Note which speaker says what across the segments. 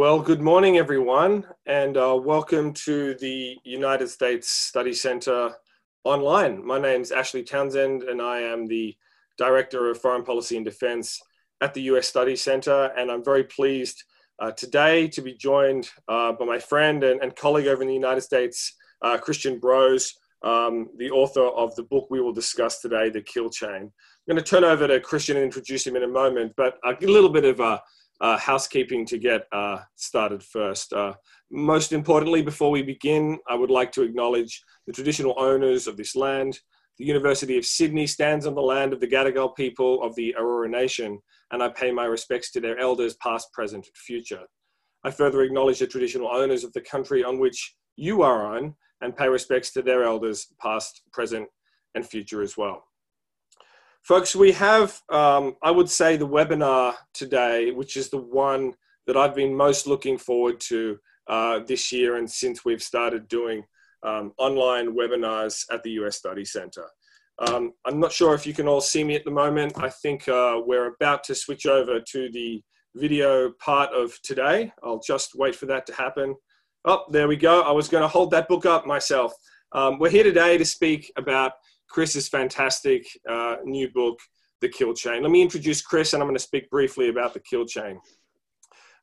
Speaker 1: Well, good morning, everyone, and uh, welcome to the United States Study Center online. My name is Ashley Townsend, and I am the Director of Foreign Policy and Defense at the US Study Center. And I'm very pleased uh, today to be joined uh, by my friend and, and, colleague over in the United States, uh, Christian Brose, um, the author of the book we will discuss today, The Kill Chain. I'm going to turn over to Christian and introduce him in a moment, but a little bit of a uh, housekeeping to get uh, started first. Uh, most importantly, before we begin, I would like to acknowledge the traditional owners of this land. The University of Sydney stands on the land of the Gadigal people of the Eora Nation, and I pay my respects to their elders, past, present, and future. I further acknowledge the traditional owners of the country on which you are on, and pay respects to their elders, past, present, and future as well. Folks, we have, um, I would say, the webinar today, which is the one that I've been most looking forward to uh, this year and since we've started doing um, online webinars at the US Study Center. Um, I'm not sure if you can all see me at the moment. I think uh, we're about to switch over to the video part of today. I'll just wait for that to happen. Oh, there we go. I was going to hold that book up myself. Um, we're here today to speak about Chris's fantastic uh, new book, The Kill Chain. Let me introduce Chris, and I'm going to speak briefly about The Kill Chain.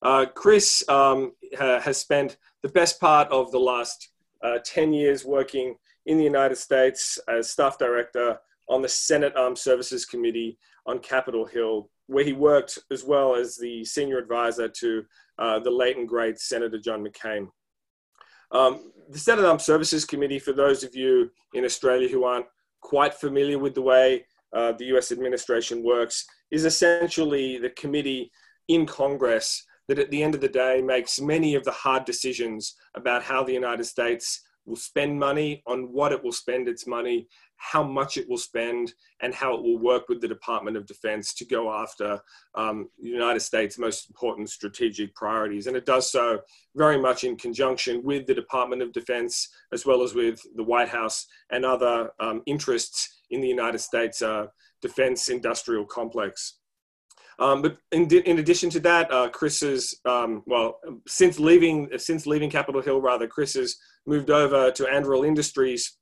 Speaker 1: Uh, Chris um, ha- has spent the best part of the last uh, 10 years working in the United States as staff director on the Senate Armed Services Committee on Capitol Hill, where he worked as well as the senior advisor to uh, the late and great Senator John McCain. Um, the Senate Armed Services Committee, for those of you in Australia who aren't quite familiar with the way uh, the US administration works, is essentially the committee in Congress that at the end of the day makes many of the hard decisions about how the United States will spend money, on what it will spend its money, how much it will spend, and how it will work with the Department of Defense to go after um, the United States' most important strategic priorities. And it does so very much in conjunction with the Department of Defense, as well as with the White House and other um, interests in the United States uh, defense industrial complex. Um, but in, in, addition to that, uh, Chris is um, well since leaving since leaving Capitol Hill, rather, Chris has moved over to Anduril Industries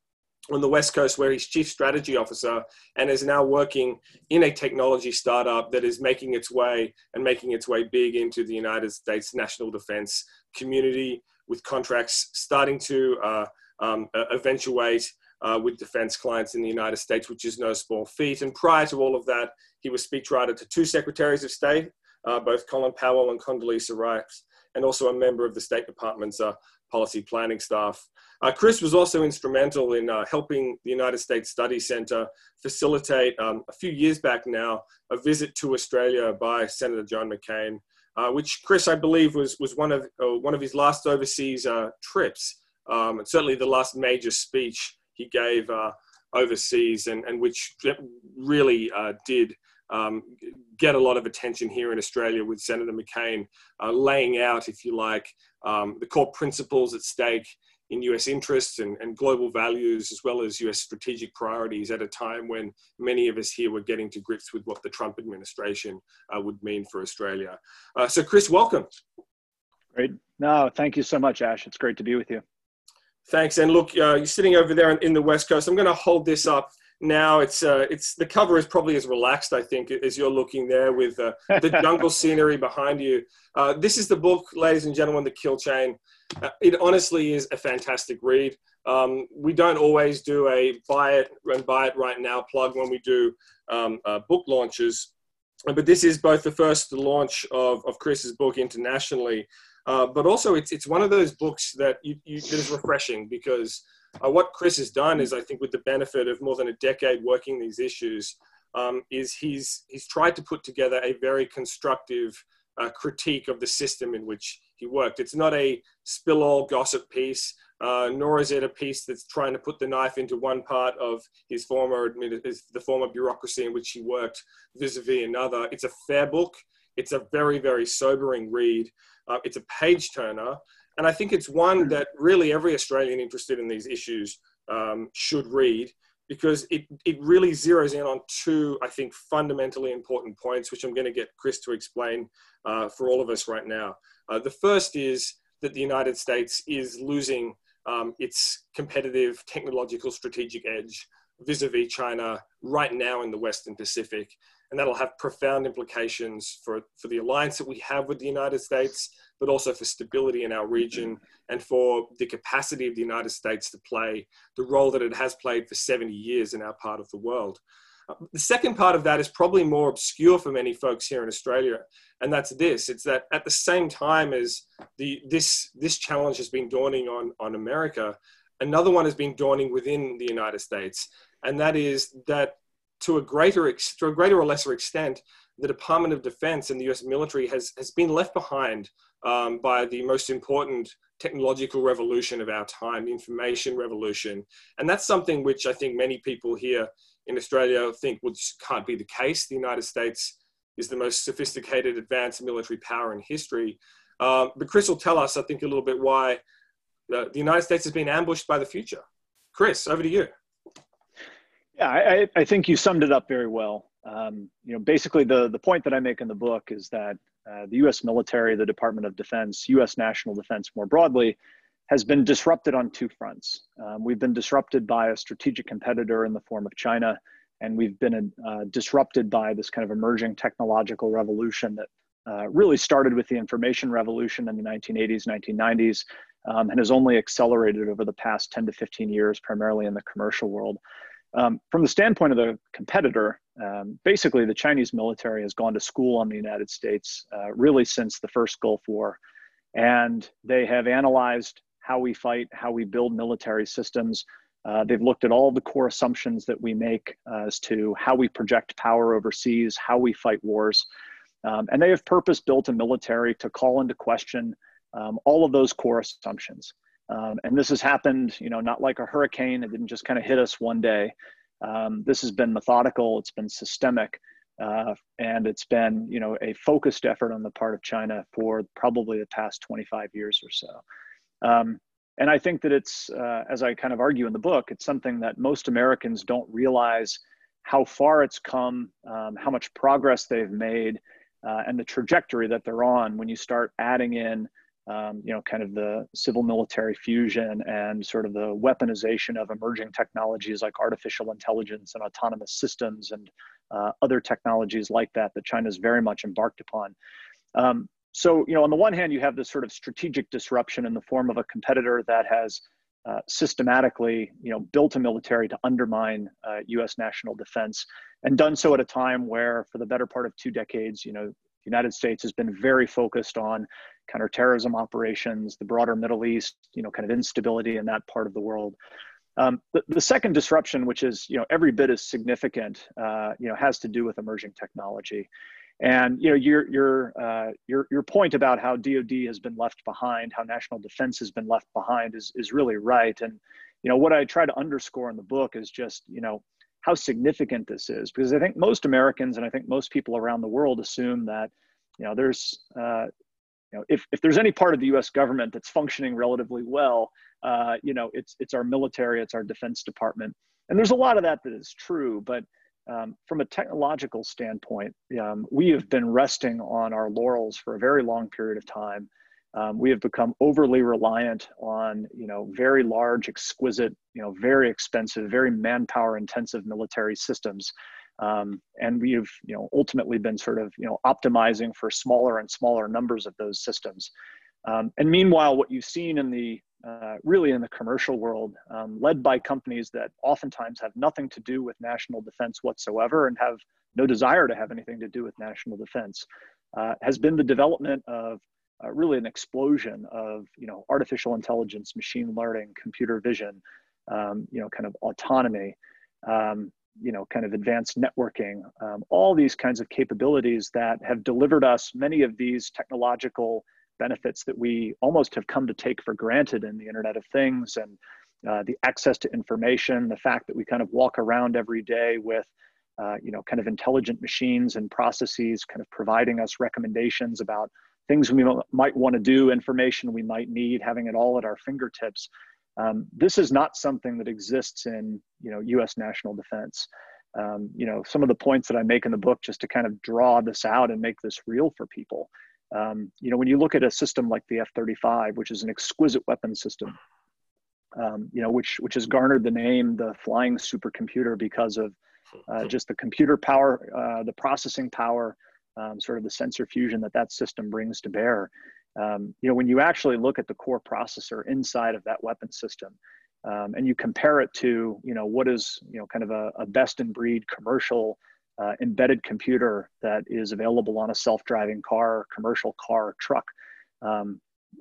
Speaker 1: on the West Coast, where he's chief strategy officer and is now working in a technology startup that is making its way and making its way big into the United States national defense community, with contracts starting to uh, um, eventuate uh, with defense clients in the United States, which is no small feat. And prior to all of that, he was speechwriter to two secretaries of state, uh, both Colin Powell and Condoleezza Rice, and also a member of the State Department's uh, policy planning staff. Uh, Chris was also instrumental in uh, helping the United States Study Center facilitate, um, a few years back now, a visit to Australia by Senator John McCain, uh, which Chris, I believe, was, was one, of, one of his last overseas trips, um, and certainly the last major speech he gave uh, overseas, and, and which really uh, did um, get a lot of attention here in Australia with Senator McCain uh, laying out, if you like, um, the core principles at stake in US interests and, and, global values, as well as US strategic priorities at a time when many of us here were getting to grips with what the Trump administration uh, would mean for Australia. Uh, so, Chris, welcome.
Speaker 2: Great. No, thank you so much, Ash. It's great to be with you.
Speaker 1: Thanks. And look, uh, you're sitting over there in the West Coast. I'm going to hold this up now. It's uh, it's the cover is probably as relaxed, I think, as you're looking there with uh, the jungle scenery behind you. Uh, this is the book, ladies and gentlemen, The Kill Chain. Uh, it honestly is a fantastic read. Um, we don't always do a buy it and buy it right now plug when we do um, uh, book launches, but this is both the first launch of, of Chris's book internationally. Uh, but also, it's it's one of those books that you, you that is refreshing because uh, what Chris has done is, I think, with the benefit of more than a decade working these issues, um, is he's he's tried to put together a very constructive uh, critique of the system in which he worked. It's not a spill all gossip piece, uh, nor is it a piece that's trying to put the knife into one part of his former the former bureaucracy in which he worked vis-a-vis another. It's a fair book. It's a very very sobering read. Uh, it's a page turner. And I think it's one that really every Australian interested in these issues um, should read. because it, it really zeroes in on two, I think, fundamentally important points, which I'm going to get Chris to explain uh, for all of us right now. Uh, the first is that the United States is losing um, its competitive technological strategic edge vis-a-vis China right now in the Western Pacific. And that'll have profound implications for, for the alliance that we have with the United States, but also for stability in our region and for the capacity of the United States to play the role that it has played for 70 years in our part of the world. Uh, the second part of that is probably more obscure for many folks here in Australia, and that's this: it's that at the same time as the this this challenge has been dawning on on America, another one has been dawning within the United States, and that is that to a greater to a greater or lesser extent, the Department of Defense and the U.S. military has has been left behind um, by the most important technological revolution of our time, the information revolution, and that's something which I think many people here in Australia think this can't be the case. The United States is the most sophisticated, advanced military power in history. Um, but Chris will tell us, I think, a little bit why the, the United States has been ambushed by the future. Chris, over to you.
Speaker 2: Yeah, I, I think you summed it up very well. Um, you know, basically, the the point that I make in the book is that uh, the U.S. military, the Department of Defense, U.S. national defense more broadly, has been disrupted on two fronts. Um, we've been disrupted by a strategic competitor in the form of China, and we've been uh, disrupted by this kind of emerging technological revolution that uh, really started with the information revolution in the 1980s, 1990s, um, and has only accelerated over the past 10 to 15 years, primarily in the commercial world. Um, from the standpoint of the competitor, um, basically the Chinese military has gone to school on the United States uh, really since the first Gulf War. And they have analyzed how we fight, how we build military systems. Uh, they've looked at all the core assumptions that we make uh, as to how we project power overseas, how we fight wars. Um, and they have purpose built a military to call into question um, all of those core assumptions. Um, and this has happened, you know, not like a hurricane. It didn't just kind of hit us one day. Um, this has been methodical. It's been systemic. Uh, and it's been, you know, a focused effort on the part of China for probably the past 25 years or so. Um, and I think that it's, uh, as I kind of argue in the book, it's something that most Americans don't realize how far it's come, um, how much progress they've made, uh, and the trajectory that they're on when you start adding in, um, you know, kind of the civil military fusion and sort of the weaponization of emerging technologies like artificial intelligence and autonomous systems and uh, other technologies like that that China's very much embarked upon. Um, so, you know, on the one hand, you have this sort of strategic disruption in the form of a competitor that has uh, systematically, you know, built a military to undermine uh, U.S. national defense, and done so at a time where, for the better part of two decades, you know, the United States has been very focused on counterterrorism operations, the broader Middle East, you know, kind of instability in that part of the world. Um, the, the, second disruption, which is you know every bit as significant, uh, you know, has to do with emerging technology. And you know your your uh, your your point about how DoD has been left behind, how national defense has been left behind, is is really right. And you know what I try to underscore in the book is just you know how significant this is because I think most Americans and I think most people around the world assume that you know there's uh, you know if if there's any part of the U.S. government that's functioning relatively well, uh, you know it's it's our military, it's our Defense Department, and there's a lot of that that is true, but um, from a technological standpoint, um, we have been resting on our laurels for a very long period of time. Um, we have become overly reliant on, you know, very large, exquisite, you know, very expensive, very manpower-intensive military systems, um, and we've, you know, ultimately been sort of, you know, optimizing for smaller and smaller numbers of those systems. Um, and meanwhile, what you've seen in the uh, really in the commercial world, um, led by companies that oftentimes have nothing to do with national defense whatsoever and have no desire to have anything to do with national defense, uh, has been the development of uh, really an explosion of you know artificial intelligence, machine learning, computer vision, um, you know kind of autonomy, um, you know kind of advanced networking, um, all these kinds of capabilities that have delivered us many of these technological benefits that we almost have come to take for granted in the Internet of Things and uh, the access to information, the fact that we kind of walk around every day with, uh, you know, kind of intelligent machines and processes kind of providing us recommendations about things we might want to do, information we might need, having it all at our fingertips. Um, this is not something that exists in you know U.S. national defense. Um, you know some of the points that I make in the book just to kind of draw this out and make this real for people. Um, you know when you look at a system like the F-35, which is an exquisite weapon system, um, you know which which has garnered the name the flying supercomputer because of uh, just the computer power, uh, the processing power, um, sort of the sensor fusion that that system brings to bear. Um, you know, when you actually look at the core processor inside of that weapon system, um, and you compare it to, you know, what is, you know, kind of a, a best in breed commercial uh, embedded computer that is available on a self-driving car, commercial car, truck. Um,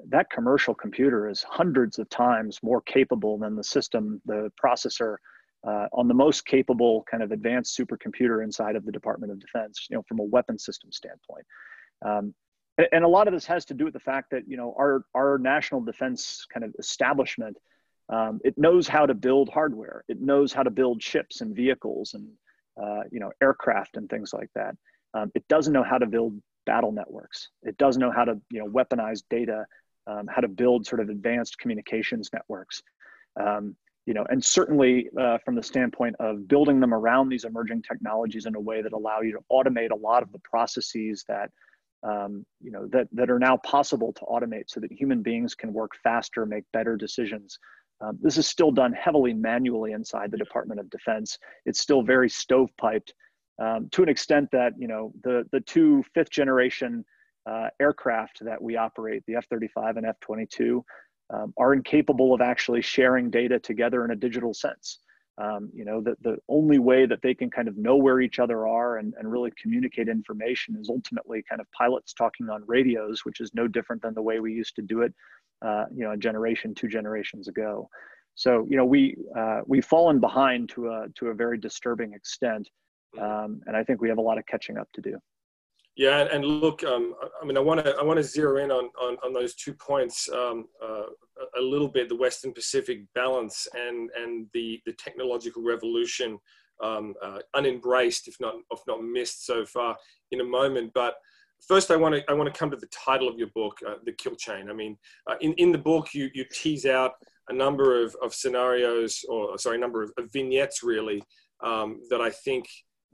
Speaker 2: that commercial computer is hundreds of times more capable than the system, the processor uh, on the most capable kind of advanced supercomputer inside of the Department of Defense, you know, from a weapon system standpoint. Um, and, and, a lot of this has to do with the fact that, you know, our, our national defense kind of establishment, um, it knows how to build hardware. It knows how to build ships and vehicles and, uh, you know, aircraft and things like that. Um, it doesn't know how to build battle networks. It doesn't know how to, you know, weaponize data, um, how to build sort of advanced communications networks. Um, you know, and certainly uh, from the standpoint of building them around these emerging technologies in a way that allow you to automate a lot of the processes that, um, you know, that, that are now possible to automate so that human beings can work faster, make better decisions. Um, this is still done heavily manually inside the Department of Defense. It's still very stovepiped um, to an extent that, you know, the, the two fifth generation uh, aircraft that we operate, the F-35 and F-22, um, are incapable of actually sharing data together in a digital sense. Um, you know, the, the only way that they can kind of know where each other are and, and really communicate information is ultimately kind of pilots talking on radios, which is no different than the way we used to do it, uh, you know, a generation, two generations ago. So, you know, we, uh, we've fallen behind to a, to a very disturbing extent. Um, and I think we have a lot of catching up to do.
Speaker 1: Yeah, and look, um, I mean, I want to I want to zero in on, on, on those two points um, uh, a little bit: the Western Pacific balance and and the the technological revolution, um, uh, unembraced if not if not missed so far. In a moment, but first, I want to I want to come to the title of your book, uh, "The Kill Chain." I mean, uh, in in the book, you you tease out a number of, of scenarios, or sorry, a number of, of vignettes, really, um, that I think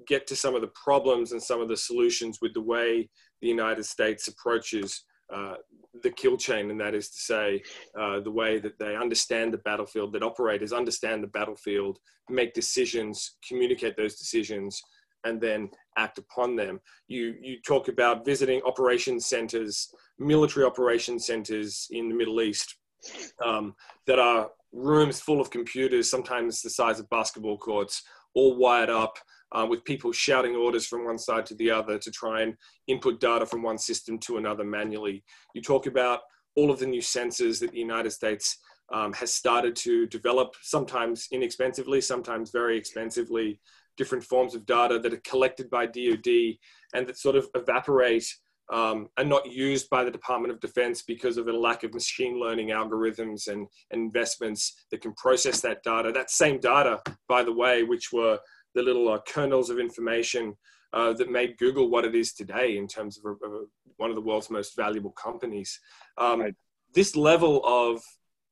Speaker 1: get to some of the problems and some of the solutions with the way the United States approaches uh, the kill chain, and that is to say, uh, the way that they understand the battlefield, that operators understand the battlefield, make decisions, communicate those decisions, and then act upon them. You you talk about visiting operation centers, military operation centers in the Middle East, um, that are rooms full of computers, sometimes the size of basketball courts, all wired up uh, with people shouting orders from one side to the other to try and input data from one system to another manually. You talk about all of the new sensors that the United States um, has started to develop, sometimes inexpensively, sometimes very expensively, different forms of data that are collected by DoD and that sort of evaporate um, and not used by the Department of Defense because of a lack of machine learning algorithms and, and investments that can process that data. That same data, by the way, which were the little uh, kernels of information uh, that made Google what it is today in terms of, a, of a, one of the world's most valuable companies. Um, right. This level of,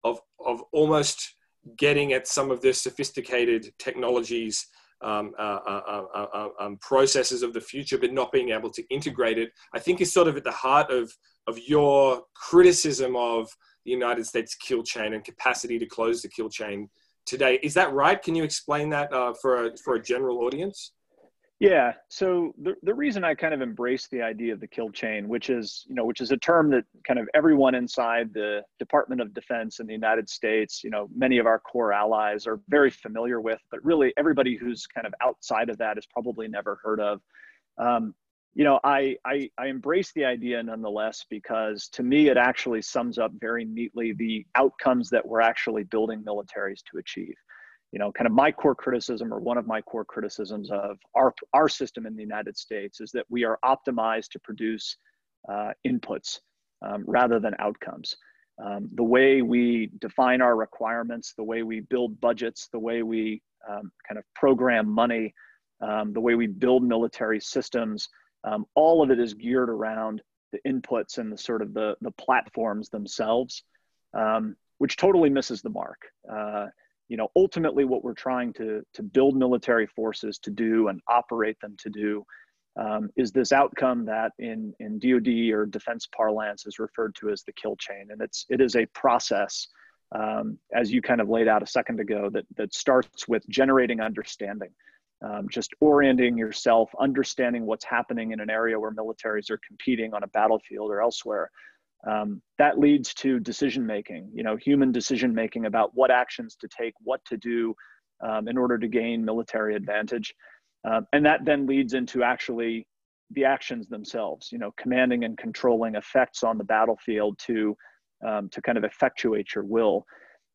Speaker 1: of, of almost getting at some of the sophisticated technologies, um, uh, uh, uh, uh, um, processes of the future, but not being able to integrate it, I think is sort of at the heart of, of your criticism of the United States kill chain and capacity to close the kill chain today. Is that right? Can you explain that uh, for a, for a general audience?
Speaker 2: Yeah. So the, the reason I kind of embrace the idea of the kill chain, which is, you know, which is a term that kind of everyone inside the Department of Defense in the United States, you know, many of our core allies are very familiar with, but really everybody who's kind of outside of that has probably never heard of. Um, you know, I, I, I embrace the idea nonetheless because to me it actually sums up very neatly the outcomes that we're actually building militaries to achieve. You know, kind of my core criticism or one of my core criticisms of our our system in the United States is that we are optimized to produce uh, inputs um, rather than outcomes. Um, the way we define our requirements, the way we build budgets, the way we um, kind of program money, um, the way we build military systems um, all of it is geared around the inputs and the sort of the, the platforms themselves. Um, which totally misses the mark. Uh, you know, ultimately, what we're trying to to build military forces to do and operate them to do um, is this outcome that in in DoD or defense parlance is referred to as the kill chain, and it's it is a process. Um, as you kind of laid out a second ago, that that starts with generating understanding, um, just orienting yourself, understanding what's happening in an area where militaries are competing on a battlefield or elsewhere, um, that leads to decision making you know human decision making about what actions to take what to do um, in order to gain military advantage. Um, and that then leads into actually the actions themselves you know commanding and controlling effects on the battlefield to um, to kind of effectuate your will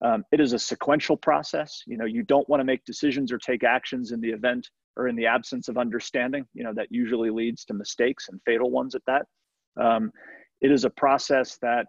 Speaker 2: um, it is a sequential process. You know you don't want to make decisions or take actions in the event or in the absence of understanding. You know that usually leads to mistakes and fatal ones at that. Um, it is a process that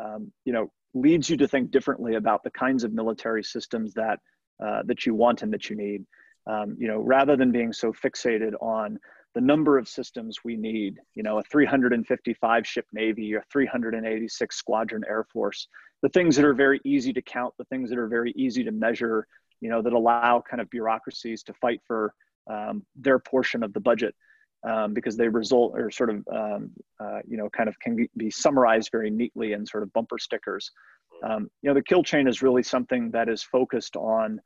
Speaker 2: um, you know leads you to think differently about the kinds of military systems that uh, that you want and that you need. Um, you know, rather than being so fixated on the number of systems we need, you know, a 355 ship Navy or 386 squadron Air Force, the things that are very easy to count, the things that are very easy to measure, you know, that allow kind of bureaucracies to fight for um, their portion of the budget um, because they result or sort of um, uh, you know kind of can be summarized very neatly in sort of bumper stickers. Um, you know, the kill chain is really something that is focused on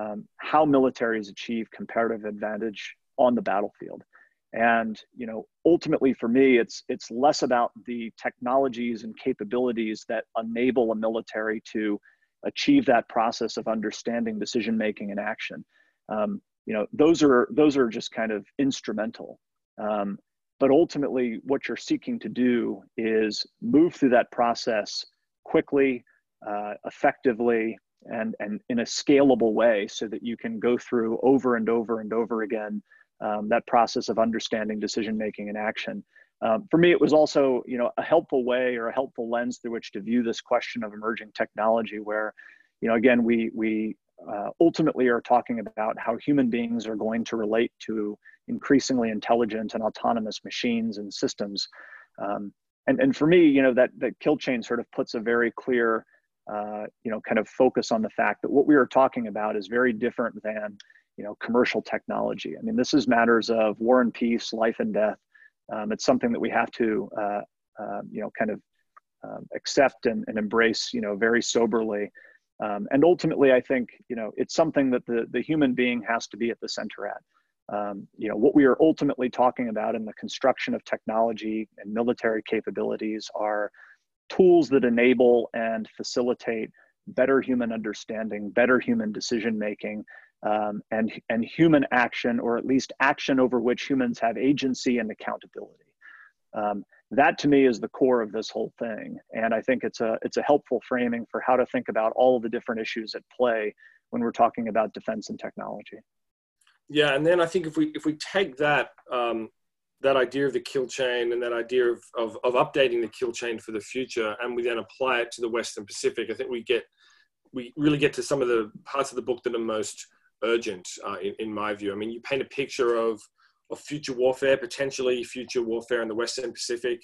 Speaker 2: um, how militaries achieve comparative advantage on the battlefield. And you know, ultimately for me, it's it's less about the technologies and capabilities that enable a military to achieve that process of understanding decision making and action. Um, you know, those are those are just kind of instrumental. Um, but ultimately, what you're seeking to do is move through that process quickly, uh, effectively, and, and in a scalable way so that you can go through over and over and over again um, that process of understanding decision making and action. Um, for me, it was also you know a helpful way or a helpful lens through which to view this question of emerging technology, where you know again we we uh, ultimately are talking about how human beings are going to relate to increasingly intelligent and autonomous machines and systems. Um, and, and for me, you know, that, that kill chain sort of puts a very clear, uh, you know, kind of focus on the fact that what we are talking about is very different than, you know, commercial technology. I mean, this is matters of war and peace, life and death. Um, it's something that we have to, uh, uh, you know, kind of um, accept and, and embrace, you know, very soberly. Um, and ultimately, I think, you know, it's something that the, the human being has to be at the center at um, you know, what we are ultimately talking about in the construction of technology and military capabilities are tools that enable and facilitate better human understanding, better human decision making, um, and, and human action, or at least action over which humans have agency and accountability. Um, that to me is the core of this whole thing. And I think it's a, it's a helpful framing for how to think about all of the different issues at play when we're talking about defense and technology.
Speaker 1: Yeah, and then I think if we if we take that um, that idea of the kill chain and that idea of, of, of updating the kill chain for the future, and we then apply it to the Western Pacific, I think we get we really get to some of the parts of the book that are most urgent, uh, in, in my view. I mean, you paint a picture of of future warfare, potentially future warfare in the Western Pacific,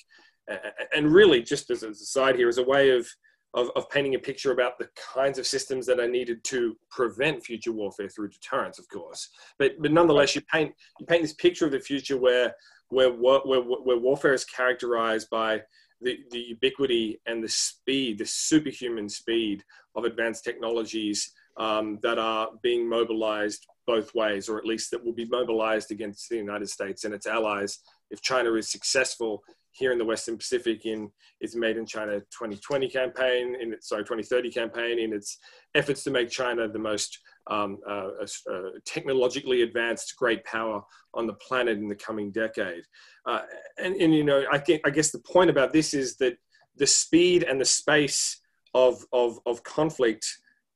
Speaker 1: and really, just as a side here, as a way of of, of painting a picture about the kinds of systems that are needed to prevent future warfare through deterrence, of course. But but nonetheless, you paint you paint this picture of the future where where where, where warfare is characterized by the, the ubiquity and the speed, the superhuman speed of advanced technologies um, that are being mobilized both ways, or at least that will be mobilized against the United States and its allies if China is successful here in the Western Pacific in its Made in China 2020 campaign, in its sorry 2030 campaign, in its efforts to make China the most um, uh, uh, technologically advanced great power on the planet in the coming decade. Uh, and, and you know, I think I guess the point about this is that the speed and the space of of, of conflict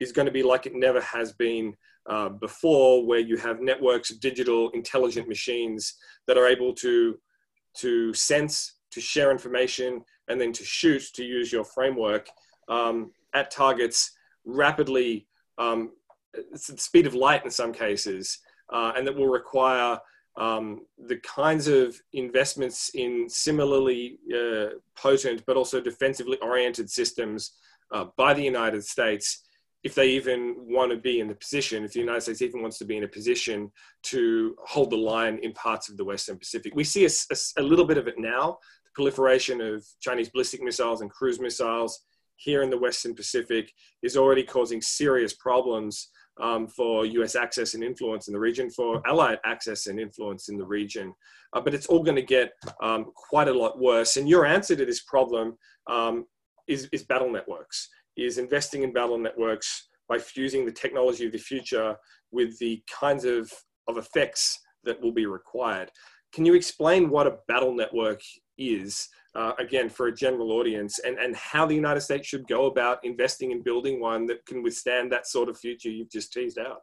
Speaker 1: is going to be like it never has been uh, before, where you have networks of digital intelligent machines that are able to to sense to share information, and then to shoot to use your framework um, at targets rapidly, um, it's the speed of light in some cases, uh, and that will require um, the kinds of investments in similarly uh, potent but also defensively oriented systems uh, by the United States if they even want to be in the position, if the United States even wants to be in a position to hold the line in parts of the Western Pacific. We see a, a, a little bit of it now, the proliferation of Chinese ballistic missiles and cruise missiles here in the Western Pacific is already causing serious problems um, for US access and influence in the region, for Allied access and influence in the region. Uh, but it's all going to get um, quite a lot worse. And your answer to this problem um, is, is battle networks is investing in battle networks by fusing the technology of the future with the kinds of, of effects that will be required. Can you explain what a battle network is, uh, again, for a general audience, and, and how the United States should go about investing in building one that can withstand that sort of future you've just teased out?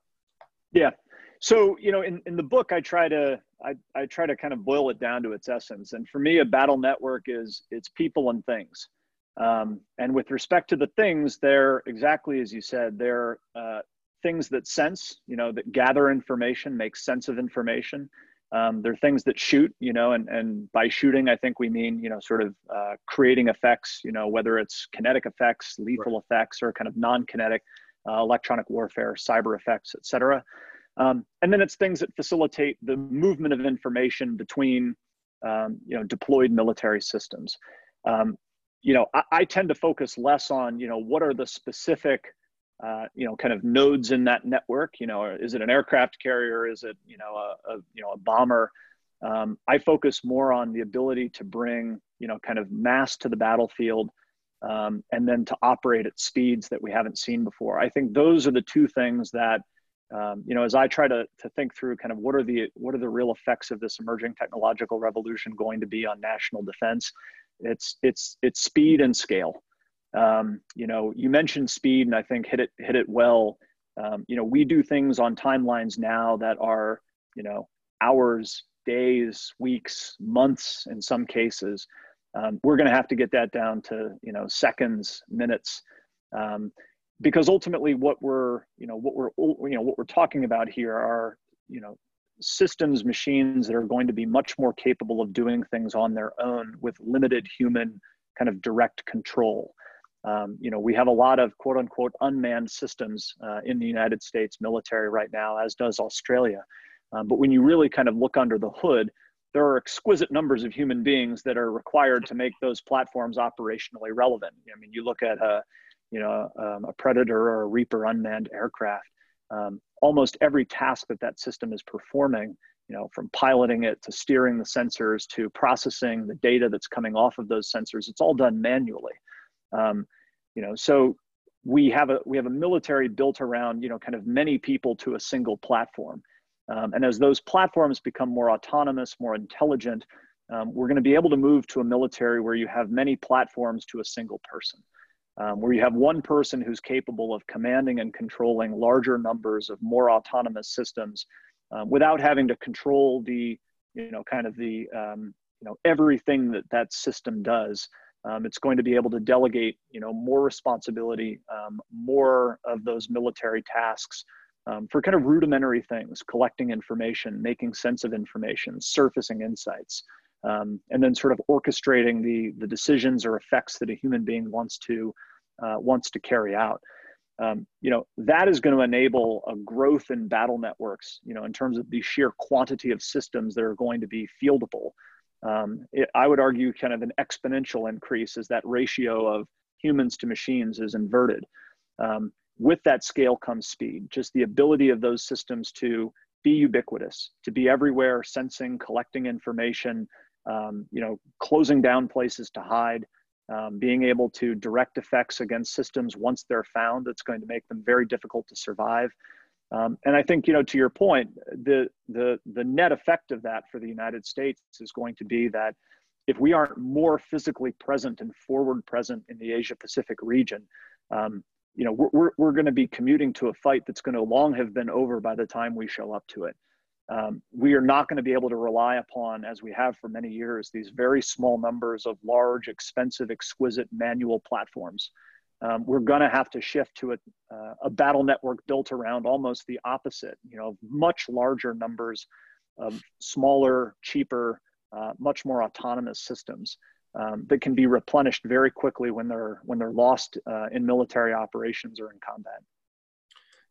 Speaker 2: Yeah. So, you know, in, in the book, I try to I, I try to kind of boil it down to its essence. And for me, a battle network is it's people and things. Um, and with respect to the things, they're exactly as you said, they're uh, things that sense, you know, that gather information, make sense of information. Um, they're things that shoot, you know, and, and by shooting, I think we mean, you know, sort of uh, creating effects, you know, whether it's kinetic effects, lethal right. effects, or kind of non-kinetic uh, electronic warfare, cyber effects, et cetera. Um, and then it's things that facilitate the movement of information between, um, you know, deployed military systems. You know, I, I, tend to focus less on, you know, what are the specific, uh, you know, kind of nodes in that network. You know, is it an aircraft carrier? Is it, you know, a, a you know a bomber? Um, I focus more on the ability to bring, you know, kind of mass to the battlefield, um, and then to operate at speeds that we haven't seen before. I think those are the two things that, um, you know, as I try to to think through, kind of what are the what are the real effects of this emerging technological revolution going to be on national defense? It's it's it's speed and scale. Um, you know, you mentioned speed, and I think hit it hit it well. Um, you know, we do things on timelines now that are you know hours, days, weeks, months in some cases. Um, we're going to have to get that down to you know seconds, minutes, um, because ultimately what we're you know what we're you know what we're talking about here are you know systems, machines that are going to be much more capable of doing things on their own with limited human kind of direct control. Um, you know, we have a lot of quote unquote unmanned systems uh, in the United States military right now, as does Australia. Um, but when you really kind of look under the hood, there are exquisite numbers of human beings that are required to make those platforms operationally relevant. I mean, you look at a, you know, um, a Predator or a Reaper unmanned aircraft. Um, almost every task that that system is performing you know from piloting it to steering the sensors to processing the data that's coming off of those sensors it's all done manually. Um, you know so we have a we have a military built around you know kind of many people to a single platform. Um, and as those platforms become more autonomous more intelligent um, we're going to be able to move to a military where you have many platforms to a single person um, where you have one person who's capable of commanding and controlling larger numbers of more autonomous systems um, without having to control the, you know, kind of the, um, you know, everything that that system does. Um, it's going to be able to delegate, you know, more responsibility, um, more of those military tasks um, for kind of rudimentary things, collecting information, making sense of information, surfacing insights. Um, and then sort of orchestrating the the decisions or effects that a human being wants to uh, wants to carry out. Um, you know that is going to enable a growth in battle networks. You know, in terms of the sheer quantity of systems that are going to be fieldable. Um, it, I would argue kind of an exponential increase as that ratio of humans to machines is inverted. Um, with that scale comes speed, just the ability of those systems to be ubiquitous, to be everywhere, sensing, collecting information, um, you know, closing down places to hide, um, being able to direct effects against systems once they're found that's going to make them very difficult to survive. Um, and I think, you know, to your point, the, the, the net effect of that for the United States is going to be that if we aren't more physically present and forward present in the Asia Pacific region, um, you know, we're, we're, we're going to be commuting to a fight that's going to long have been over by the time we show up to it um, we are not going to be able to rely upon, as we have for many years, these very small numbers of large, expensive, exquisite manual platforms. Um, we're going to have to shift to a, uh, a battle network built around almost the opposite, you know, much larger numbers of smaller, cheaper, uh, much more autonomous systems. um, that can be replenished very quickly when they're when they're lost uh, in military operations or in combat.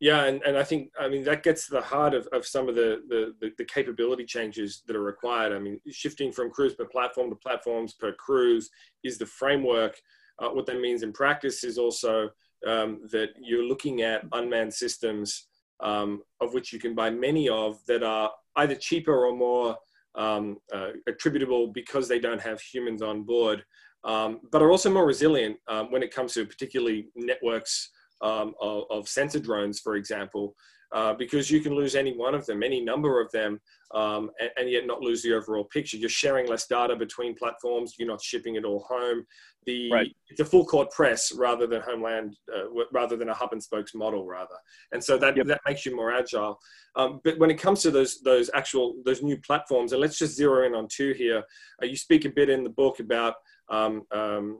Speaker 1: Yeah, and, and I think I mean that gets to the heart of, of some of the, the, the capability changes that are required. I mean, shifting from crews per platform to platforms per crews is the framework. Uh, what that means in practice is also um, that you're looking at unmanned systems um, of which you can buy many of that are either cheaper or more um, uh, attritable because they don't have humans on board, um, but are also more resilient um, when it comes to particularly networks um, of, of, sensor drones, for example, uh, because you can lose any one of them, any number of them, um, and, and, yet not lose the overall picture. You're sharing less data between platforms. You're not shipping it all home. The right. it's a full court press rather than homeland, uh, rather than a hub and spokes model, rather. And so that yep. that makes you more agile. Um, but when it comes to those those actual those new platforms, and let's just zero in on two here. Uh, you speak a bit in the book about um, um,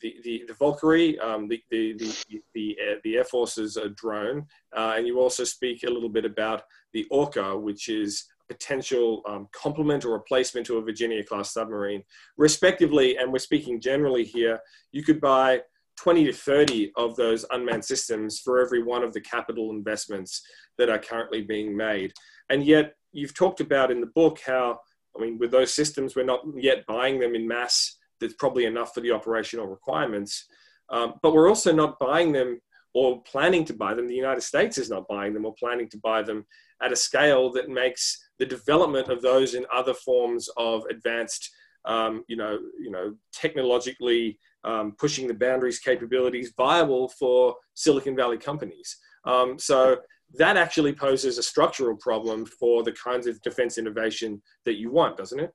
Speaker 1: the, the, the Valkyrie, um, the, the, the, the, uh, the, Air Force's uh, drone, uh, and you also speak a little bit about the Orca, which is a potential um, complement or replacement to a Virginia class submarine, respectively. And we're speaking generally here, you could buy 20 to 30 of those unmanned systems for every one of the capital investments that are currently being made. And yet, you've talked about in the book how, I mean, with those systems, we're not yet buying them in mass that's probably enough for the operational requirements. Um, but we're also not buying them or planning to buy them. The United States is not buying them or planning to buy them at a scale that makes the development of those in other forms of advanced, um, you know, you know, technologically um, pushing the boundaries capabilities viable for Silicon Valley companies. Um, so that actually poses a structural problem for the kinds of defense innovation that you want, doesn't it?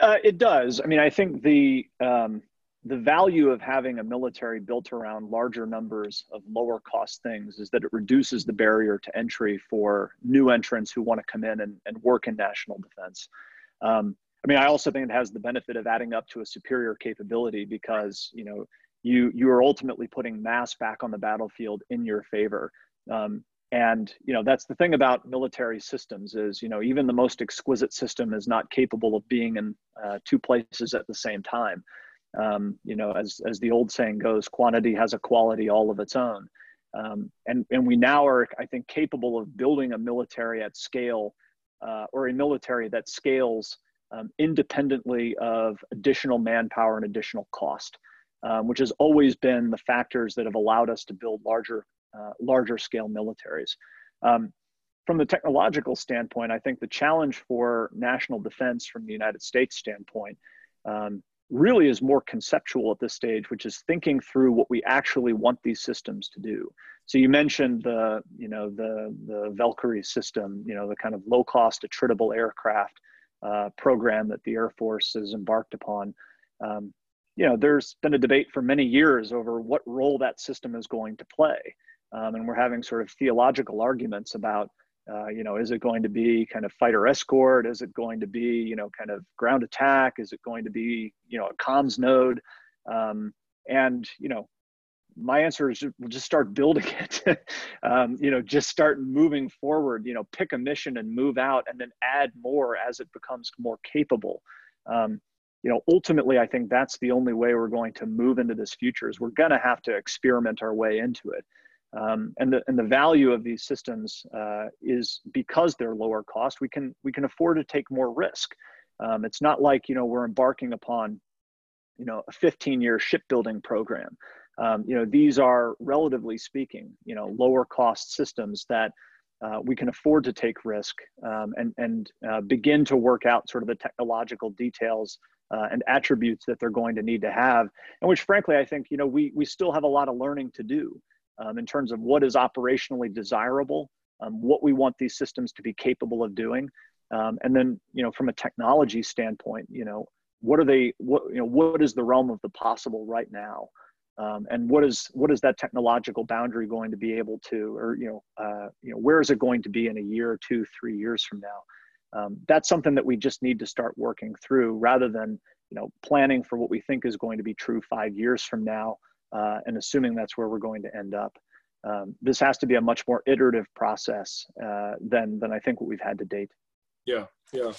Speaker 2: Uh, it does. I mean, I think the um, the value of having a military built around larger numbers of lower cost things is that it reduces the barrier to entry for new entrants who want to come in and, and work in national defense. Um, I mean, I also think it has the benefit of adding up to a superior capability because you know you you are ultimately putting mass back on the battlefield in your favor. Um, and you know that's the thing about military systems is you know even the most exquisite system is not capable of being in uh, two places at the same time. Um, you know as as the old saying goes quantity has a quality all of its own. Um, and and we now are i think capable of building a military at scale uh, or a military that scales um, independently of additional manpower and additional cost um, which has always been the factors that have allowed us to build larger uh, larger scale militaries. Um, from the technological standpoint, I think the challenge for national defense from the United States standpoint um, really is more conceptual at this stage, which is thinking through what we actually want these systems to do. So you mentioned the, you know, the the Valkyrie system, you know, the kind of low cost attritable aircraft uh, program that the Air Force has embarked upon. Um, you know, there's been a debate for many years over what role that system is going to play. Um, and we're having sort of theological arguments about, uh, you know, is it going to be kind of fighter escort? Is it going to be, you know, kind of ground attack? Is it going to be, you know, a comms node? Um, and, you know, my answer is we'll just start building it. um, you know, just start moving forward. You know, pick a mission and move out, and then add more as it becomes more capable. Um, you know, ultimately, I think that's the only way we're going to move into this future. Is we're going to have to experiment our way into it. Um, and the and the value of these systems uh, is because they're lower cost. We can we can afford to take more risk. Um, it's not like you know we're embarking upon you know a 15 year shipbuilding program. Um, you know these are relatively speaking you know lower cost systems that uh, we can afford to take risk um, and and uh, begin to work out sort of the technological details uh, and attributes that they're going to need to have, and which frankly I think you know we we still have a lot of learning to do um, in terms of what is operationally desirable, um, what we want these systems to be capable of doing, um, and then you know from a technology standpoint, you know what are they what you know what is the realm of the possible right now, um, and what is what is that technological boundary going to be able to, or you know uh, you know where is it going to be in a year, two, three years from now? Um, that's something that we just need to start working through rather than you know planning for what we think is going to be true five years from now uh, and assuming that's where we're going to end up. Um, this has to be a much more iterative process uh, than, than I think what we've had to date.
Speaker 1: Yeah, yeah.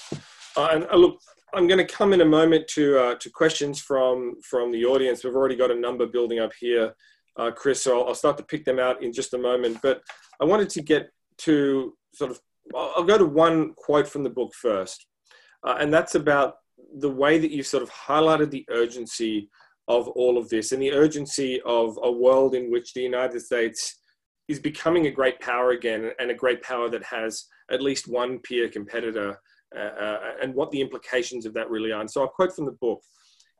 Speaker 1: Uh, and uh, look, I'm going to come in a moment to uh, to questions from from the audience. We've already got a number building up here, uh, Chris. So I'll, I'll, start to pick them out in just a moment. But I wanted to get to sort of. I'll go to one quote from the book first, and that's about the way that you sort of highlighted the urgency of all of this and the urgency of a world in which the United States is becoming a great power again and a great power that has at least one peer competitor uh, uh, and what the implications of that really are. And so I'll quote from the book.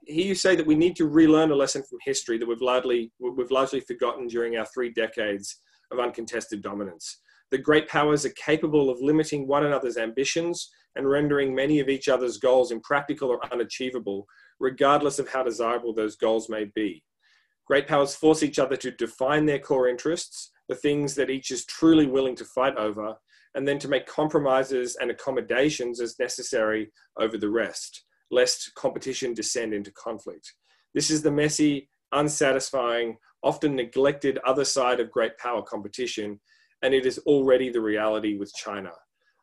Speaker 1: Here you say that we need to relearn a lesson from history that we've largely, we've largely forgotten during our three decades of uncontested dominance. The great powers are capable of limiting one another's ambitions and rendering many of each other's goals impractical or unachievable, regardless of how desirable those goals may be. Great powers force each other to define their core interests, the things that each is truly willing to fight over, and then to make compromises and accommodations as necessary over the rest, lest competition descend into conflict. This is the messy, unsatisfying, often neglected other side of great power competition, and it is already the reality with China.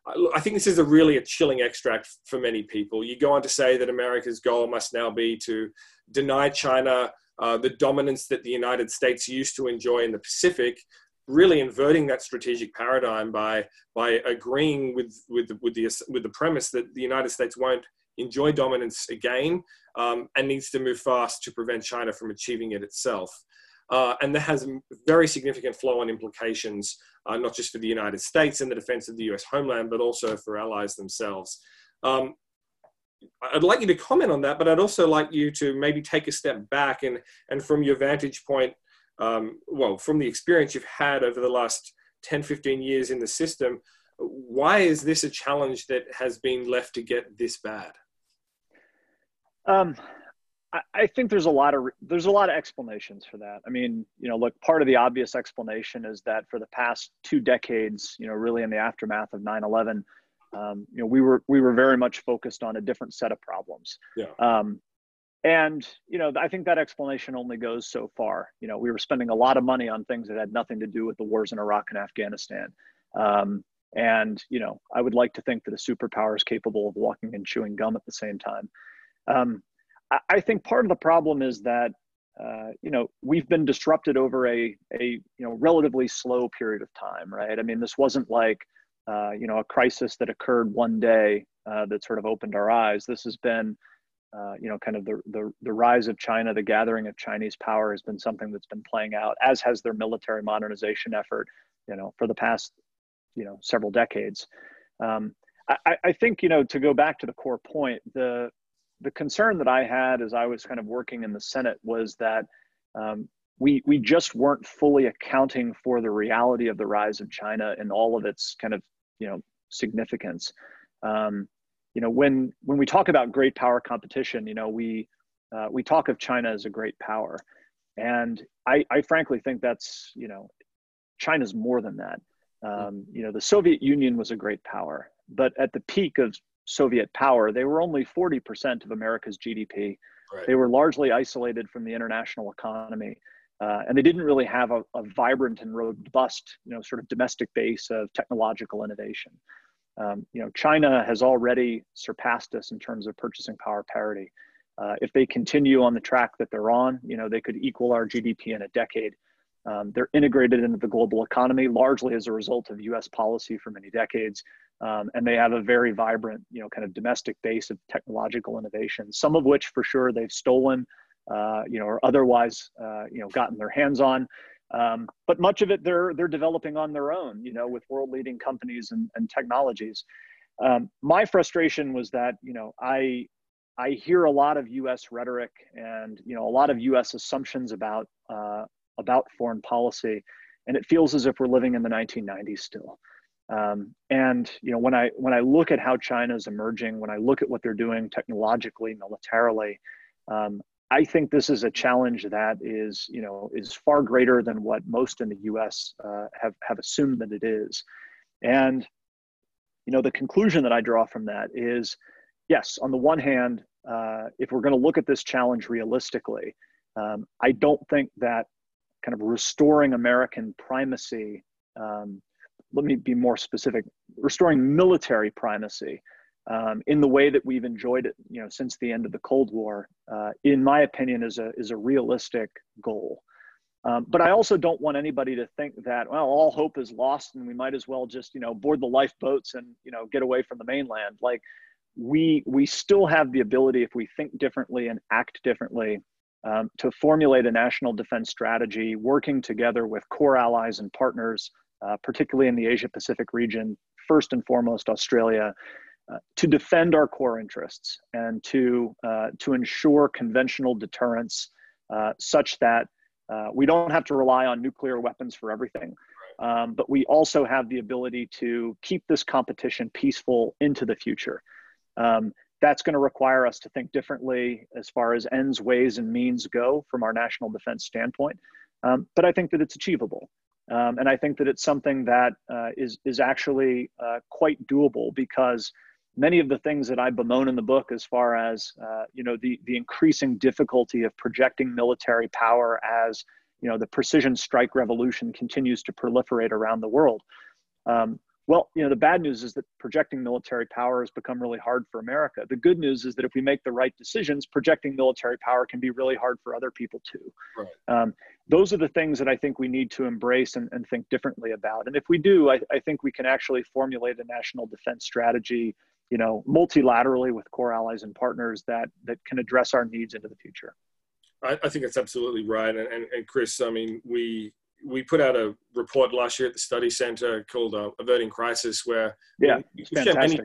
Speaker 1: I think this is a really a chilling extract for many people. You go on to say that America's goal must now be to deny China uh, the dominance that the United States used to enjoy in the Pacific, really inverting that strategic paradigm by by agreeing with with with the with the premise that the United States won't enjoy dominance again um, and needs to move fast to prevent China from achieving it itself. Uh, and that has very significant flow-on implications, uh, not just for the United States and the defense of the US homeland, but also for allies themselves. Um, I'd like you to comment on that, but I'd also like you to maybe take a step back and, and from your vantage point, um, well, from the experience you've had over the last 10, 15 years in the system, why is this a challenge that has been left to get this bad?
Speaker 2: Um, I think there's a lot of there's a lot of explanations for that. I mean, you know, look, part of the obvious explanation is that for the past two decades, you know, really in the aftermath of 9/11, um, you know, we were we were very much focused on a different set of problems.
Speaker 1: Yeah.
Speaker 2: Um, and you know, I think that explanation only goes so far. You know, we were spending a lot of money on things that had nothing to do with the wars in Iraq and Afghanistan. Um, and you know, I would like to think that a superpower is capable of walking and chewing gum at the same time. Um, I, think part of the problem is that uh, you know we've been disrupted over a a you know relatively slow period of time, right? I mean, this wasn't like uh, you know a crisis that occurred one day uh, that sort of opened our eyes. This has been uh, you know, kind of the, the, the rise of China, the gathering of Chinese power has been something that's been playing out, as has their military modernization effort, you know, for the past, you know, several decades. Um, I, I think, you know, to go back to the core point, the the concern that I had as I was kind of working in the Senate was that um, we we just weren't fully accounting for the reality of the rise of China and all of its kind of you know significance. Um, you know when when we talk about great power competition you know we uh, we talk of china as a great power. And I, I frankly think that's you know china's more than that. Um, you know the soviet union was a great power but at the peak of soviet power they were only 40% of america's gdp right. they were largely isolated from the international economy uh, and they didn't really have a, a vibrant and robust you know sort of domestic base of technological innovation um, you know, China has already surpassed us in terms of purchasing power parity. Uh, if they continue on the track that they're on, you know, they could equal our GDP in a decade. Um, they're integrated into the global economy largely as a result of U.S. policy for many decades, um, and they have a very vibrant, you know, kind of domestic base of technological innovation. Some of which, for sure, they've stolen, uh, you know, or otherwise, uh, you know, gotten their hands on. Um, but much of it they're they're developing on their own, you know, with world leading companies and, and technologies. Um, my frustration was that you know I I hear a lot of U.S. rhetoric and you know a lot of U.S. assumptions about uh, about foreign policy, and it feels as if we're living in the 1990s still. Um, and you know when I when I look at how China is emerging, when I look at what they're doing technologically, militarily, um, I think this is a challenge that is, you know, is far greater than what most in the U.S. Uh, have have assumed that it is, and you know, the conclusion that I draw from that is, yes, on the one hand, uh, if we're going to look at this challenge realistically, um, I don't think that kind of restoring American primacy. Um, let me be more specific. Restoring military primacy um, in the way that we've enjoyed it, you know, since the end of the Cold War, uh, in my opinion, is a is a realistic goal. Um, but I also don't want anybody to think that well, all hope is lost and we might as well just you know board the lifeboats and you know get away from the mainland. Like we we still have the ability if we think differently and act differently um, to formulate a national defense strategy, working together with core allies and partners, uh, particularly in the Asia Pacific region, first and foremost Australia, uh, to defend our core interests and to uh, to ensure conventional deterrence, uh, such that uh, we don't have to rely on nuclear weapons for everything. Um, but we also have the ability to keep this competition peaceful into the future. Um, that's going to require us to think differently as far as ends, ways, and means go from our national defense standpoint. Um, but I think that it's achievable. Um, and I think that it's something that uh, is is actually uh, quite doable because many of the things that I bemoan in the book, as far as uh, you know, the the increasing difficulty of projecting military power as you know the precision strike revolution continues to proliferate around the world. Um, well, you know, the bad news is that projecting military power has become really hard for America. The good news is that if we make the right decisions, projecting military power can be really hard for other people too. Right. Um, those are the things that I think we need to embrace and, and think differently about. And if we do, I, I think we can actually formulate a national defense strategy, you know, multilaterally with core allies and partners that that can address our needs into the future.
Speaker 1: I, I think that's absolutely right. And, and, and Chris, I mean, we we put out a report last year at the study center called uh, Averting Crisis, where
Speaker 2: yeah, we, we fantastic.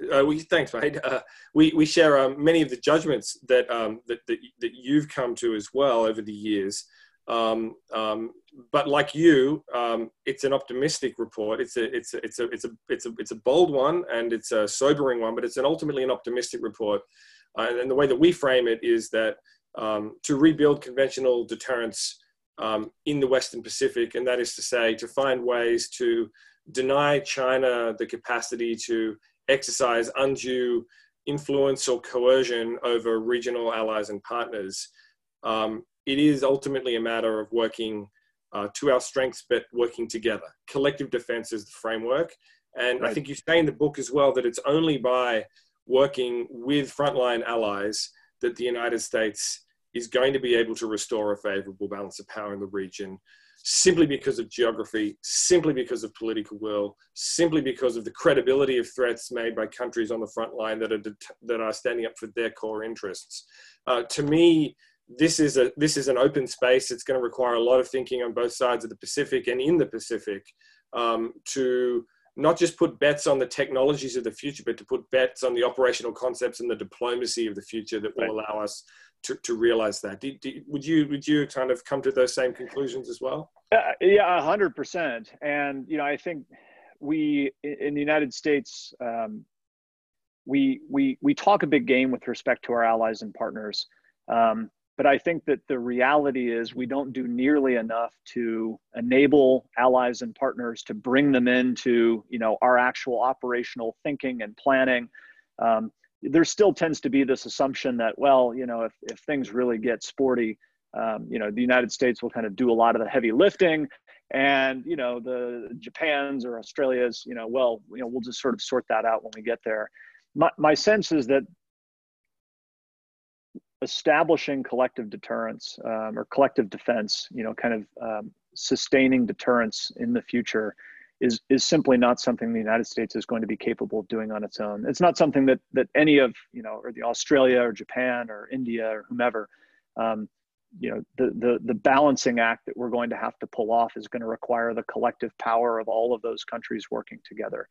Speaker 1: Many, uh, we thanks, mate. Uh, we we share um, many of the judgments that, um, that that that you've come to as well over the years. Um, um, but like you, um, it's an optimistic report. It's a it's a it's a it's a it's a it's a bold one and it's a sobering one, but it's an ultimately an optimistic report. Uh, and the way that we frame it is that um, to rebuild conventional deterrence um, in the Western Pacific, and that is to say, to find ways to deny China the capacity to exercise undue influence or coercion over regional allies and partners. Um, it is ultimately a matter of working uh, to our strengths, but working together. Collective defense is the framework. And right. I think you say in the book as well that it's only by working with frontline allies that the United States is going to be able to restore a favorable balance of power in the region simply because of geography, simply because of political will, simply because of the credibility of threats made by countries on the front line that are, that are standing up for their core interests. Uh, to me, this is a this is an open space. It's going to require a lot of thinking on both sides of the Pacific and in the Pacific um, to not just put bets on the technologies of the future, but to put bets on the operational concepts and the diplomacy of the future that will right. allow us to, to realize that. Do, would you would you kind of come to those same conclusions as well?
Speaker 2: Uh, yeah, hundred percent. And you know, I think we in the United States, um, we we we talk a big game with respect to our allies and partners. Um, but I think that the reality is we don't do nearly enough to enable allies and partners to bring them into you know our actual operational thinking and planning. Um, there still tends to be this assumption that well you know if, if things really get sporty um, you know the united states will kind of do a lot of the heavy lifting and you know the japans or australia's you know well you know we'll just sort of sort that out when we get there. My, my sense is that establishing collective deterrence um, or collective defense, you know, kind of um, sustaining deterrence in the future is is simply not something the United States is going to be capable of doing on its own. It's not something that that any of you know, or the Australia or Japan or India or whomever, um, you know, the the the balancing act that we're going to have to pull off is going to require the collective power of all of those countries working together.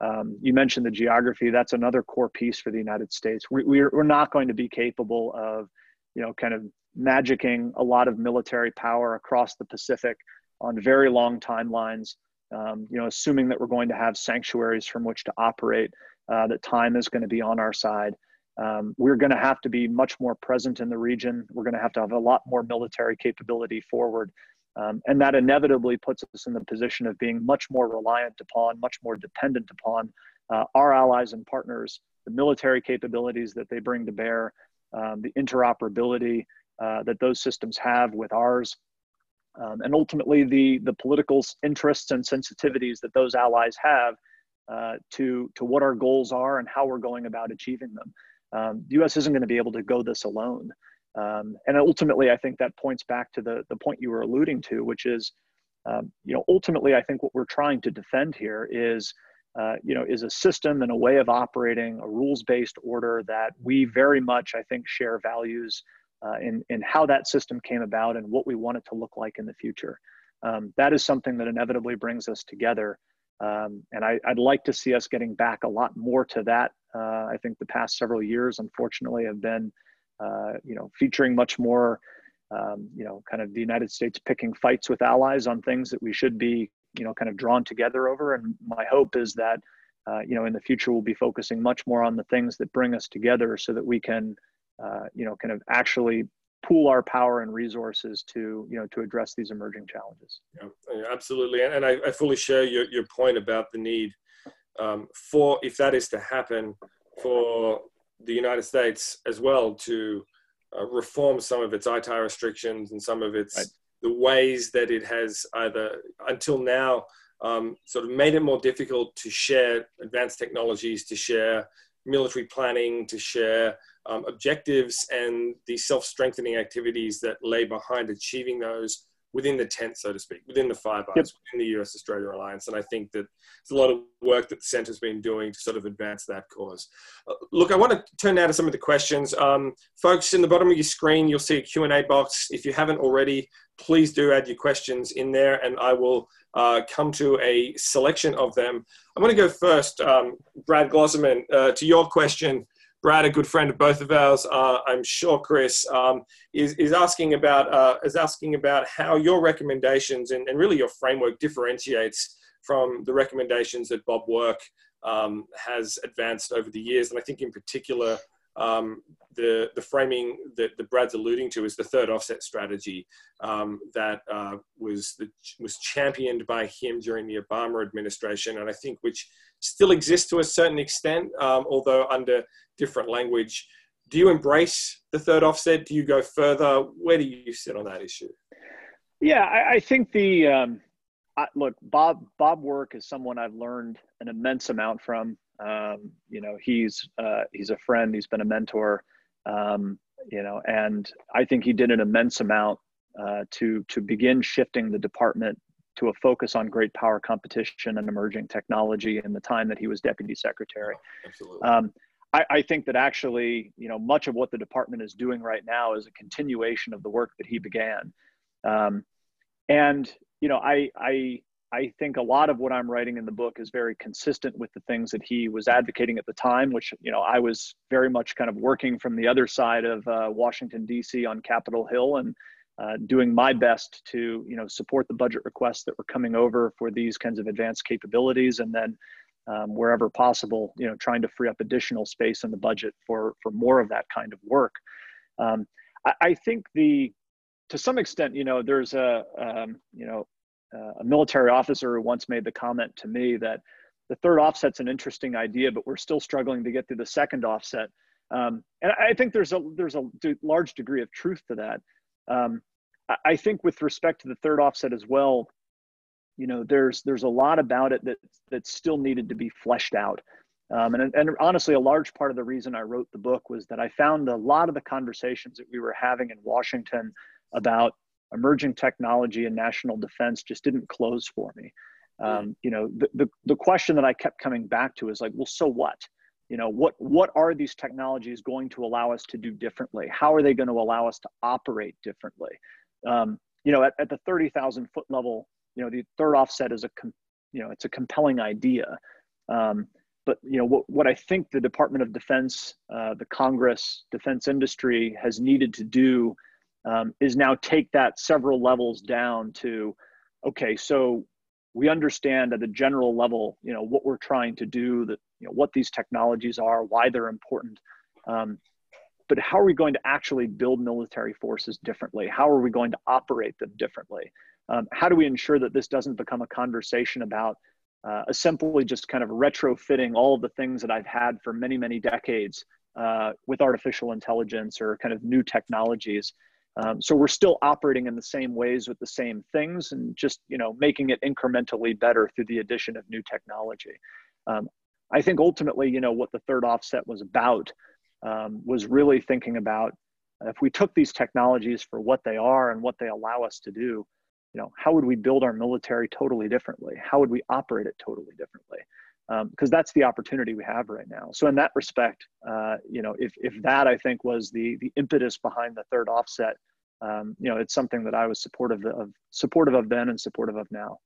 Speaker 2: Um, you mentioned the geography. That's another core piece for the United States. We, we're, we're not going to be capable of, you know, kind of magicking a lot of military power across the Pacific on very long timelines. Um, you know, assuming that we're going to have sanctuaries from which to operate, uh, that time is going to be on our side. Um, we're going to have to be much more present in the region. We're going to have to have a lot more military capability forward um, and that inevitably puts us in the position of being much more reliant upon, much more dependent upon uh, our allies and partners, the military capabilities that they bring to bear, um, the interoperability uh, that those systems have with ours, um, and ultimately the, the political interests and sensitivities that those allies have uh, to to what our goals are and how we're going about achieving them. Um, the U.S. isn't going to be able to go this alone, um, and ultimately, I think that points back to the the point you were alluding to, which is, um, you know, ultimately, I think what we're trying to defend here is. Uh, you know, is a system and a way of operating, a rules-based order that we very much, I think, share values uh, in, in how that system came about and what we want it to look like in the future. Um, that is something that inevitably brings us together. Um, and I, would like to see us getting back a lot more to that. Uh, I think the past several years, unfortunately, have been, uh, you know, featuring much more, um, you know, kind of the United States picking fights with allies on things that we should be, you know, kind of drawn together over. And my hope is that, uh, you know, in the future, we'll be focusing much more on the things that bring us together so that we can uh, you know, kind of actually pool our power and resources to, you know, to address these emerging challenges.
Speaker 1: Yeah, absolutely. And, I, I, fully share your, your point about the need um, for, if that is to happen, for the United States as well to uh, reform some of its ITAR restrictions and some of its right. the ways that it has either until now um, sort of made it more difficult to share advanced technologies, to share military planning, to share um, objectives and the self-strengthening activities that lay behind achieving those within the tent, so to speak, within the five eyes, yep. within the US Australia Alliance. And I think that there's a lot of work that the centre's been doing to sort of advance that cause. Uh, look, I want to turn now to some of the questions. Um, folks, in the bottom of your screen, you'll see a Q&A box. If you haven't already, please do add your questions in there and I will uh, come to a selection of them. I'm going to go first, um, Brad Glosserman, uh, to your question Brad, a good friend of both of ours, uh, I'm sure Chris um, is, is asking about uh, is asking about how your recommendations and, and, really your framework differentiates from the recommendations that Bob Work um, has advanced over the years, and I think in particular um, the the framing that, that Brad's alluding to is the third offset strategy um, that uh, was the, was championed by him during the Obama administration, and I think which still exists to a certain extent, um, although under different language. Do you embrace the third offset? Do you go further? Where do you sit on that issue?
Speaker 2: Yeah, I, I think the um, I, look Bob Bob Work is someone I've learned an immense amount from. Um, you know, he's uh, he's a friend. He's been a mentor. Um, you know, and I think he did an immense amount uh, to to begin shifting the department to a focus on great power competition and emerging technology in the time that he was deputy secretary. Absolutely. Um, I, I, think that actually, you know, much of what the department is doing right now is a continuation of the work that he began. Um, and you know, I, I, I think a lot of what I'm writing in the book is very consistent with the things that he was advocating at the time, which you know I was very much kind of working from the other side of uh, Washington D.C. on Capitol Hill and uh, doing my best to you know support the budget requests that were coming over for these kinds of advanced capabilities, and then um, wherever possible, you know, trying to free up additional space in the budget for for more of that kind of work. Um, I, I, think the to some extent, you know, there's a um, you know uh, a military officer who once made the comment to me that the third offset's an interesting idea, but we're still struggling to get through the second offset. Um, and I think there's a there's a large degree of truth to that. Um, I think with respect to the third offset as well, you know there's there's a lot about it that that still needed to be fleshed out. Um, and, and honestly a large part of the reason i wrote the book was that i found a lot of the conversations that we were having in washington about emerging technology and national defense just didn't close for me. Um, you know the, the, the question that i kept coming back to is like well so what? You know what what are these technologies going to allow us to do differently? How are they going to allow us to operate differently? Um, you know at, at the 30000 foot level you know the third offset is a com- you know it's a compelling idea. Um, but you know what, what i think the department of defense uh, the congress defense industry has needed to do um, is now take that several levels down to okay so we understand at a general level you know what we're trying to do that you know what these technologies are why they're important. Um, but how are we going to actually build military forces differently? How are we going to operate them differently um, how do we ensure that this doesn't become a conversation about uh, simply just kind of retrofitting all of the things that I've had for many, many decades uh, with artificial intelligence or kind of new technologies. Um, so we're still operating in the same ways with the same things and just you know making it incrementally better through the addition of new technology. Um, I think ultimately, you know, what the third offset was about um, was really thinking about if we took these technologies for what they are and what they allow us to do, you know, how would we build our military totally differently? How would we operate it totally differently? Because um, that's the opportunity we have right now. So in that respect, uh, you know, if if that I think was the the impetus behind the third offset, um, you know, it's something that I was supportive of, supportive of then and supportive of now.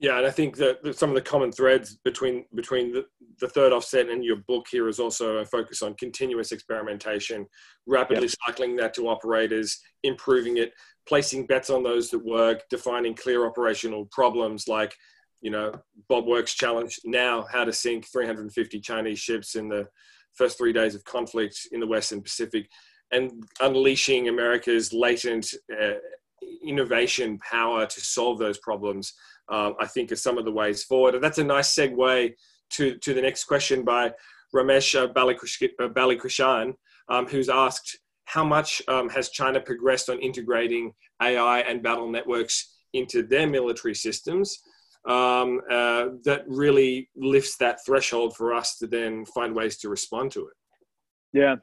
Speaker 1: Yeah, and I think that some of the common threads between between the, the third offset and your book here is also a focus on continuous experimentation, rapidly yep. cycling that to operators, improving it, placing bets on those that work, defining clear operational problems like, you know, Bob Works challenge now how to sink 350 Chinese ships in the first three days of conflict in the Western Pacific, and unleashing America's latent uh, innovation power to solve those problems uh, I think, are some of the ways forward. And that's a nice segue to, to the next question by Ramesh uh, Balakrishnan, um, who's asked, how much um, has China progressed on integrating AI and battle networks into their military systems? Um, uh, that really lifts that threshold for us to then find ways to respond to it.
Speaker 2: Yeah.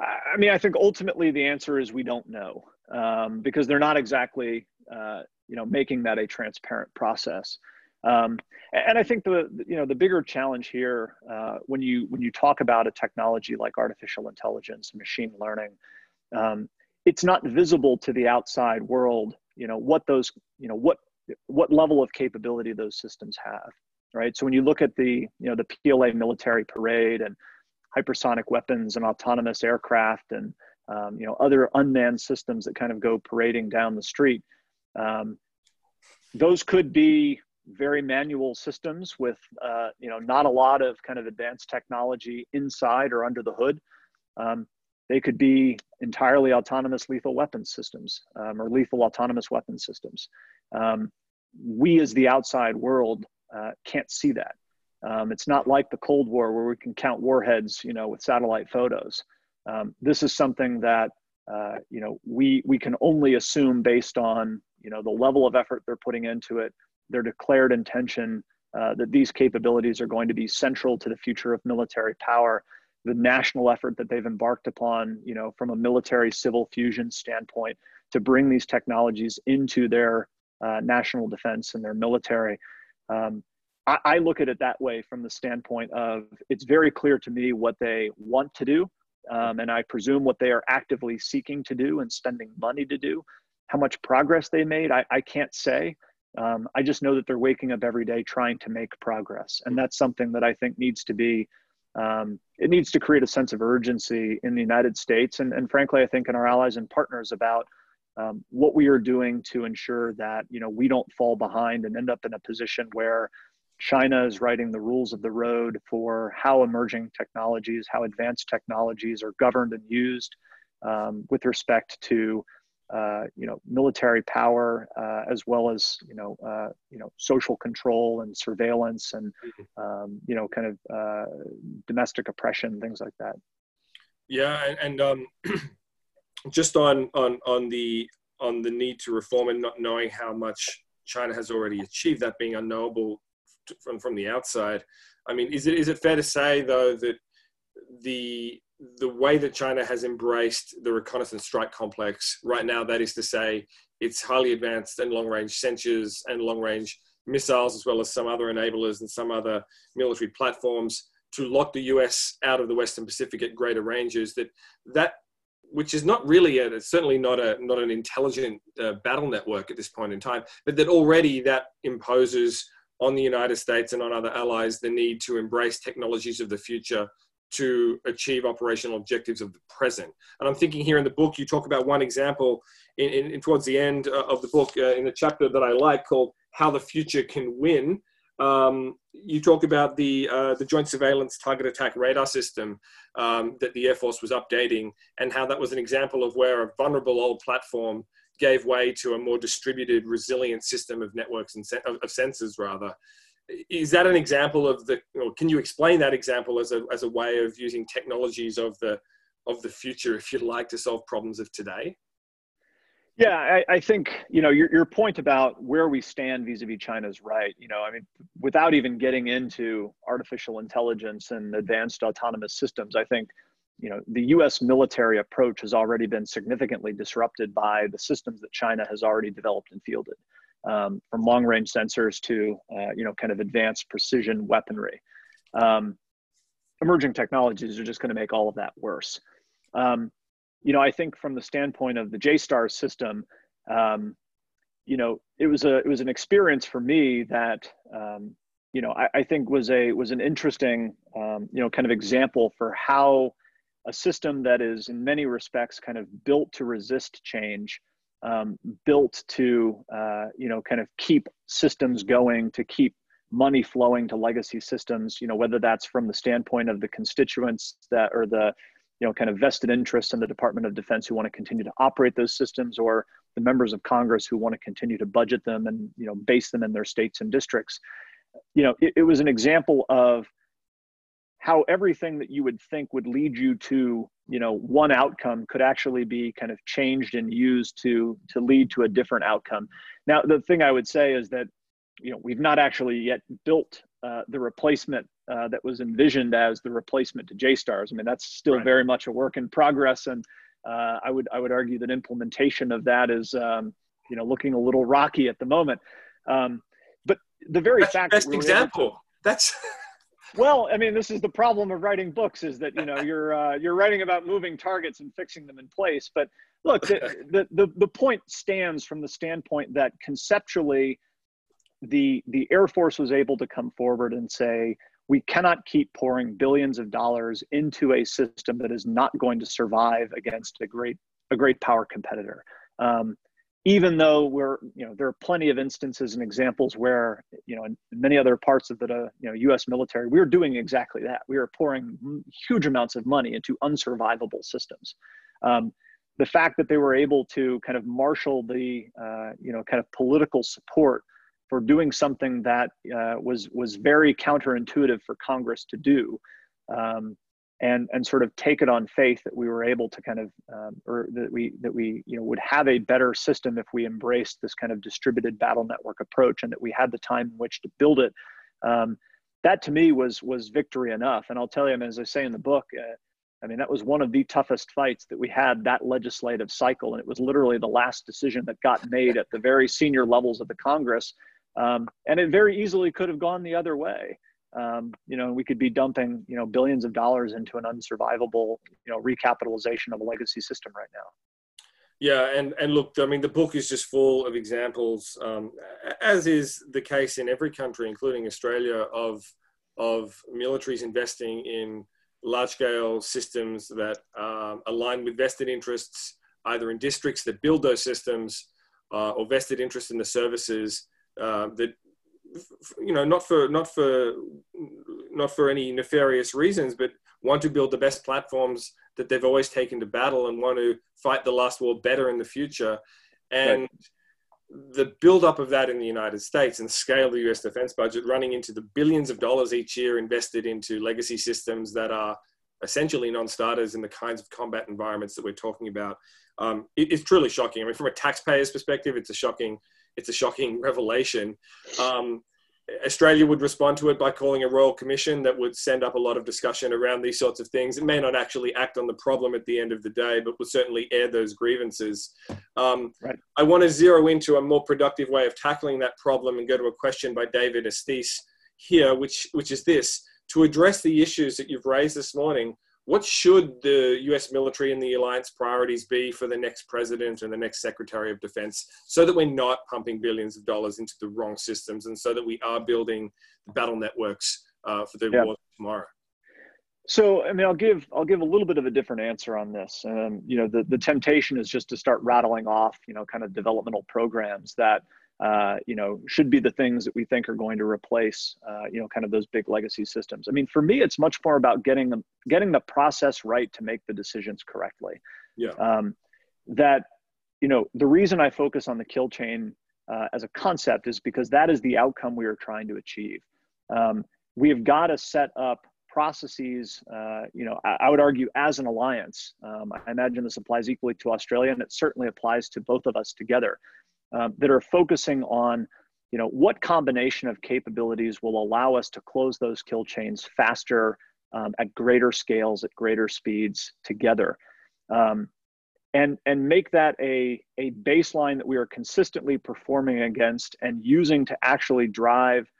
Speaker 2: I mean, I think ultimately the answer is we don't know um, because they're not exactly uh, you know making that a transparent process um, and I think the you know the bigger challenge here uh, when you when you talk about a technology like artificial intelligence, and machine learning, um, it's not visible to the outside world. You know what those you know what what level of capability those systems have, right? So when you look at the you know the PLA military parade and hypersonic weapons and autonomous aircraft and um, you know other unmanned systems that kind of go parading down the street um, those could be very manual systems with uh, you know not a lot of kind of advanced technology inside or under the hood. Um, they could be entirely autonomous lethal weapons systems um, or lethal autonomous weapons systems. Um, we as the outside world uh, can't see that. Um, it's not like the Cold War where we can count warheads, you know, with satellite photos. Um, this is something that uh, you know we we can only assume based on you know the level of effort they're putting into it their declared intention uh, that these capabilities are going to be central to the future of military power the national effort that they've embarked upon you know from a military civil fusion standpoint to bring these technologies into their uh, national defense and their military um, I, I look at it that way from the standpoint of it's very clear to me what they want to do um, and I presume what they are actively seeking to do and spending money to do. How much progress they made, I, I can't say. Um, I just know that they're waking up every day trying to make progress. And that's something that I think needs to be, um, it needs to create a sense of urgency in the United States. And, and frankly, I think in our allies and partners about um, what we are doing to ensure that, you know, we don't fall behind and end up in a position where China is writing the rules of the road for how emerging technologies, how advanced technologies are governed and used um, with respect to you know military power uh, as well as you know uh, you know social control and surveillance and mm-hmm. um, you know kind of uh, domestic oppression things like that.
Speaker 1: Yeah, and, and um, just on on on the on the need to reform and not knowing how much China has already achieved, that being unknowable from from the outside. I mean, is it is it fair to say though that the the way that China has embraced the reconnaissance strike complex right now, that is to say, it's highly advanced and long range sensors and long range missiles, as well as some other enablers and some other military platforms to lock the US out of the Western Pacific at greater ranges. That that which is not really a, certainly not a not an intelligent uh, battle network at this point in time, but that already that imposes on the United States and on other allies the need to embrace technologies of the future to achieve operational objectives of the present. And I'm thinking here in the book, you talk about one example in, in, in towards the end uh, of the book uh, in the chapter that I like called "How the Future Can Win." Um, you talk about the uh, the Joint Surveillance Target Attack Radar System um, that the Air Force was updating, and how that was an example of where a vulnerable old platform gave way to a more distributed, resilient system of networks and of, of sensors, rather. Is that an example of the? Or can you explain that example as a as a way of using technologies of the of the future, if you'd like, to solve problems of today?
Speaker 2: Yeah, I, I, think you know your your point about where we stand vis-a-vis China is right. You know, I mean, without even getting into artificial intelligence and advanced autonomous systems, I think you know the U.S. military approach has already been significantly disrupted by the systems that China has already developed and fielded, um, from long-range sensors to uh, you know kind of advanced precision weaponry. Um, emerging technologies are just going to make all of that worse. Um, you know, I think from the standpoint of the JSTARS system, um, you know, it was a it was an experience for me that um, you know I, I, think was a was an interesting um, you know kind of example for how a system that is in many respects kind of built to resist change, um, built to uh, you know kind of keep systems going, to keep money flowing to legacy systems. You know whether that's from the standpoint of the constituents that or the you know, kind of vested interests in the Department of Defense who want to continue to operate those systems, or the members of Congress who want to continue to budget them and you know base them in their states and districts. You know, it, it was an example of how everything that you would think would lead you to you know one outcome could actually be kind of changed and used to to lead to a different outcome now the thing i would say is that you know we've not actually yet built uh, the replacement uh, that was envisioned as the replacement to JSTARS. I mean, that's still right. very much a work in progress, and uh, I would I would argue that implementation of that is um, you know looking a little rocky at the moment. Um, but the very
Speaker 1: that's
Speaker 2: fact
Speaker 1: best that example. To, that's
Speaker 2: well, I mean, this is the problem of writing books is that you know you're uh, you're writing about moving targets and fixing them in place. But look, the, the the the point stands from the standpoint that conceptually the the Air Force was able to come forward and say we cannot keep pouring billions of dollars into a system that is not going to survive against a great a great power competitor. Um, even though we're you know there are plenty of instances and examples where you know in many other parts of the you know U.S. military we are doing exactly that. We are pouring huge amounts of money into unsurvivable systems. Um, the fact that they were able to kind of marshal the uh, you know kind of political support for doing something that uh, was was very counterintuitive for Congress to do, um, and and sort of take it on faith that we were able to kind of um, or that we that we you know would have a better system if we embraced this kind of distributed battle network approach and that we had the time in which to build it. Um, that to me was was victory enough. And I'll tell you, I mean, as I say in the book. Uh, I mean, that was one of the toughest fights that we had that legislative cycle. And it was literally the last decision that got made at the very senior levels of the Congress um, and it very easily could have gone the other way. Um, you know, we could be dumping, you know, billions of dollars into an unsurvivable, you know, recapitalization of a legacy system right now.
Speaker 1: Yeah, and and look, I mean, the book is just full of examples, um, as is the case in every country, including Australia, of of militaries investing in large scale systems that um, align with vested interests, either in districts that build those systems uh, or vested interest in the services uh, that you know not for not for not for any nefarious reasons but want to build the best platforms that they've always taken to battle and want to fight the last war better in the future and right. the build up of that in the united states and scale of the us defense budget running into the billions of dollars each year invested into legacy systems that are essentially non-starters in the kinds of combat environments that we're talking about um, it, it's truly shocking i mean from a taxpayer's perspective it's a shocking it's a shocking revelation. Um, Australia would respond to it by calling a royal commission that would send up a lot of discussion around these sorts of things. It may not actually act on the problem at the end of the day, but would certainly air those grievances. Um, right. I want to zero into a more productive way of tackling that problem and go to a question by David Estes here, which, which is this. To address the issues that you've raised this morning, what should the US military and the alliance priorities be for the next president and the next secretary of defense so that we're not pumping billions of dollars into the wrong systems and so that we are building the battle networks uh, for the yeah. war tomorrow?
Speaker 2: So, I mean, I'll give I'll give a little bit of a different answer on this. Um, you know, the the temptation is just to start rattling off, you know, kind of developmental programs that uh, you know, should be the things that we think are going to replace, uh, you know, kind of those big legacy systems. I mean, for me, it's much more about getting them, getting the process right to make the decisions correctly.
Speaker 1: Yeah.
Speaker 2: Um, that, you know, the reason I focus on the kill chain uh, as a concept is because that is the outcome we are trying to achieve. Um, we have got to set up processes, uh, you know, I, I, would argue as an alliance. Um, I imagine this applies equally to Australia, and it certainly applies to both of us together. Um, that are focusing on, you know, what combination of capabilities will allow us to close those kill chains faster, um, at greater scales, at greater speeds together. Um, and, and make that a, a baseline that we are consistently performing against and using to actually drive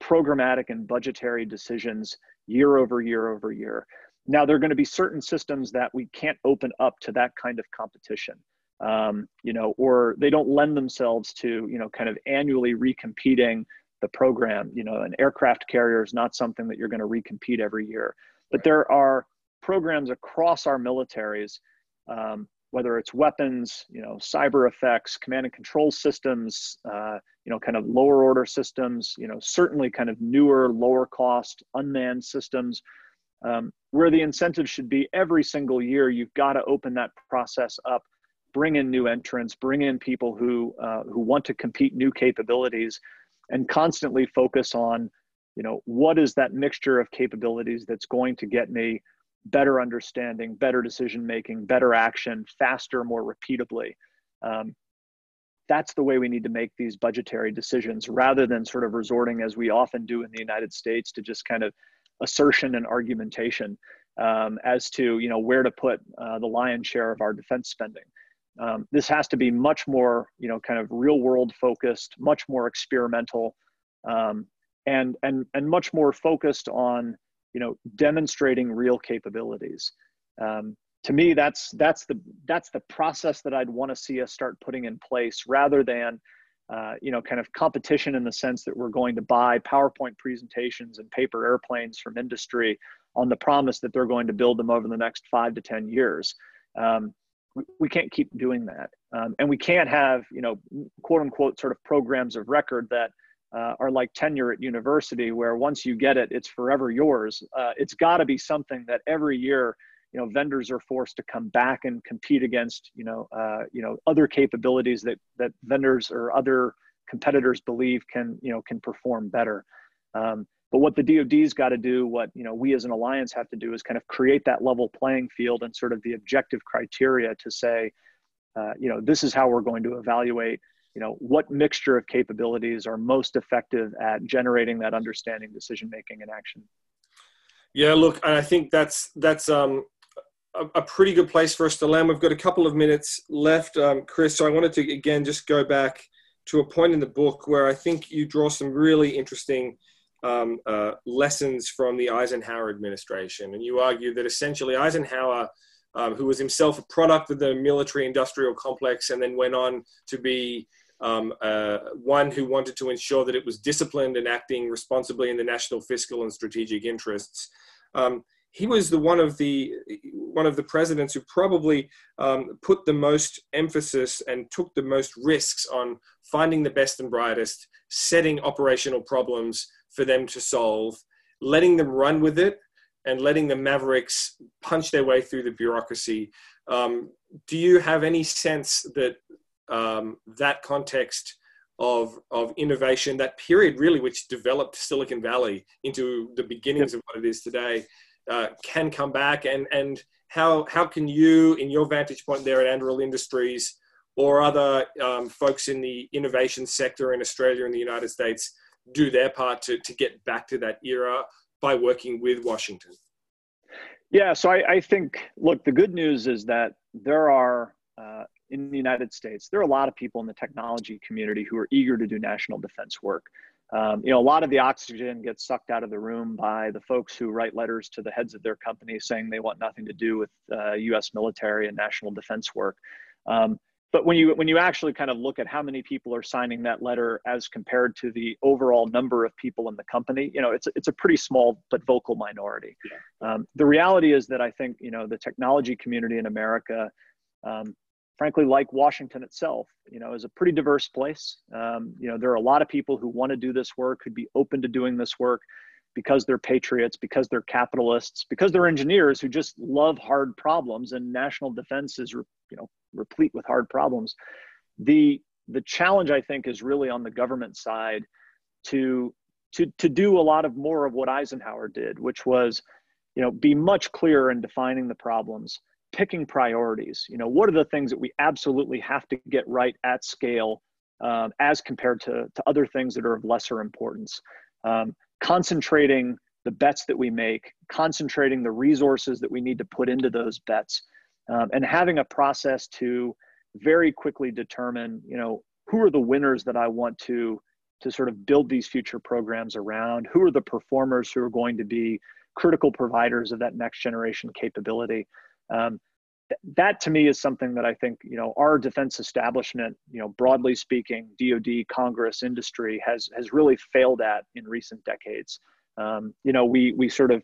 Speaker 2: programmatic and budgetary decisions year over year over year. Now, there are going to be certain systems that we can't open up to that kind of competition, um, you know, or they don't lend themselves to, you know, kind of annually recompeting the program. You know, an aircraft carrier is not something that you're going to recompete every year. But there are programs across our militaries um, whether it's weapons, you know, cyber effects, command and control systems, uh, you know, kind of lower order systems, you know, certainly kind of newer, lower cost, unmanned systems, um, where the incentive should be every single year, you've got to open that process up, bring in new entrants, bring in people who uh, who want to compete new capabilities, and constantly focus on, you know, what is that mixture of capabilities that's going to get me better understanding, better decision making, better action, faster, more repeatably. Um, that's the way we need to make these budgetary decisions rather than sort of resorting, as we often do in the United States, to just kind of assertion and argumentation um, as to you know where to put uh, the lion's share of our defense spending. Um, this has to be much more you know kind of real world focused, much more experimental, um, and and and much more focused on you know demonstrating real capabilities. Um, to me that's that's the that's the process that i'd want to see us start putting in place rather than uh, you know kind of competition in the sense that we're going to buy powerpoint presentations and paper airplanes from industry on the promise that they're going to build them over the next five to ten years. Um, we, can't keep doing that um, and we can't have you know quote unquote sort of programs of record that uh, are like tenure at university, where once you get it, it's forever yours. Uh, it's got to be something that every year, you know, vendors are forced to come back and compete against, you know, uh, you know, other capabilities that that vendors or other competitors believe can, you know, can perform better. Um, but what the DoD's got to do, what you know, we as an alliance have to do, is kind of create that level playing field and sort of the objective criteria to say, uh, you know, this is how we're going to evaluate you know what mixture of capabilities are most effective at generating that understanding decision making and action.
Speaker 1: Yeah look i think that's that's um a, a, pretty good place for us to land. We've got a couple of minutes left um, chris so i wanted to again just go back to a point in the book where i think you draw some really interesting um, uh, lessons from the eisenhower administration and you argue that essentially eisenhower um, who was himself a product of the military industrial complex and then went on to be um, uh, one who wanted to ensure that it was disciplined and acting responsibly in the national fiscal and strategic interests. Um, he was the one of the one of the presidents who probably um, put the most emphasis and took the most risks on finding the best and brightest, setting operational problems for them to solve, letting them run with it, and letting the mavericks punch their way through the bureaucracy. Um, do you have any sense that um, that context of of innovation, that period really which developed Silicon Valley into the beginnings of what it is today, uh, can come back and and how how can you, in your vantage point there at Anduril Industries, or other um, folks in the innovation sector in Australia and the United States, do their part to to get back to that era by working with Washington?
Speaker 2: Yeah, so I, I think look, the good news is that there are uh, in the United States, there are a lot of people in the technology community who are eager to do national defense work. Um, you know, a lot of the oxygen gets sucked out of the room by the folks who write letters to the heads of their companies saying they want nothing to do with uh, U.S. military and national defense work. Um, but when you when you actually kind of look at how many people are signing that letter as compared to the overall number of people in the company, you know, it's it's a pretty small but vocal minority. Yeah. Um, the reality is that I think you know the technology community in America um, frankly, like Washington itself, you know, is a pretty diverse place. Um, you know, there are a lot of people who want to do this work, who'd be open to doing this work because they're patriots, because they're capitalists, because they're engineers who just love hard problems. And national defense is, you know, replete with hard problems. The the challenge, I think, is really on the government side to to to do a lot of more of what Eisenhower did, which was you know, be much clearer in defining the problems, picking priorities. You know, what are the things that we absolutely have to get right at scale um, as compared to, to other things that are of lesser importance? Um, concentrating the bets that we make, concentrating the resources that we need to put into those bets, um, and having a process to very quickly determine, you know, who are the winners that I want to to sort of build these future programs around? Who are the performers who are going to be critical providers of that next generation capability? Um, th- that to me is something that I think you know our defense establishment, you know, broadly speaking, DoD, Congress, industry has has really failed at in recent decades. Um, you know, we we sort of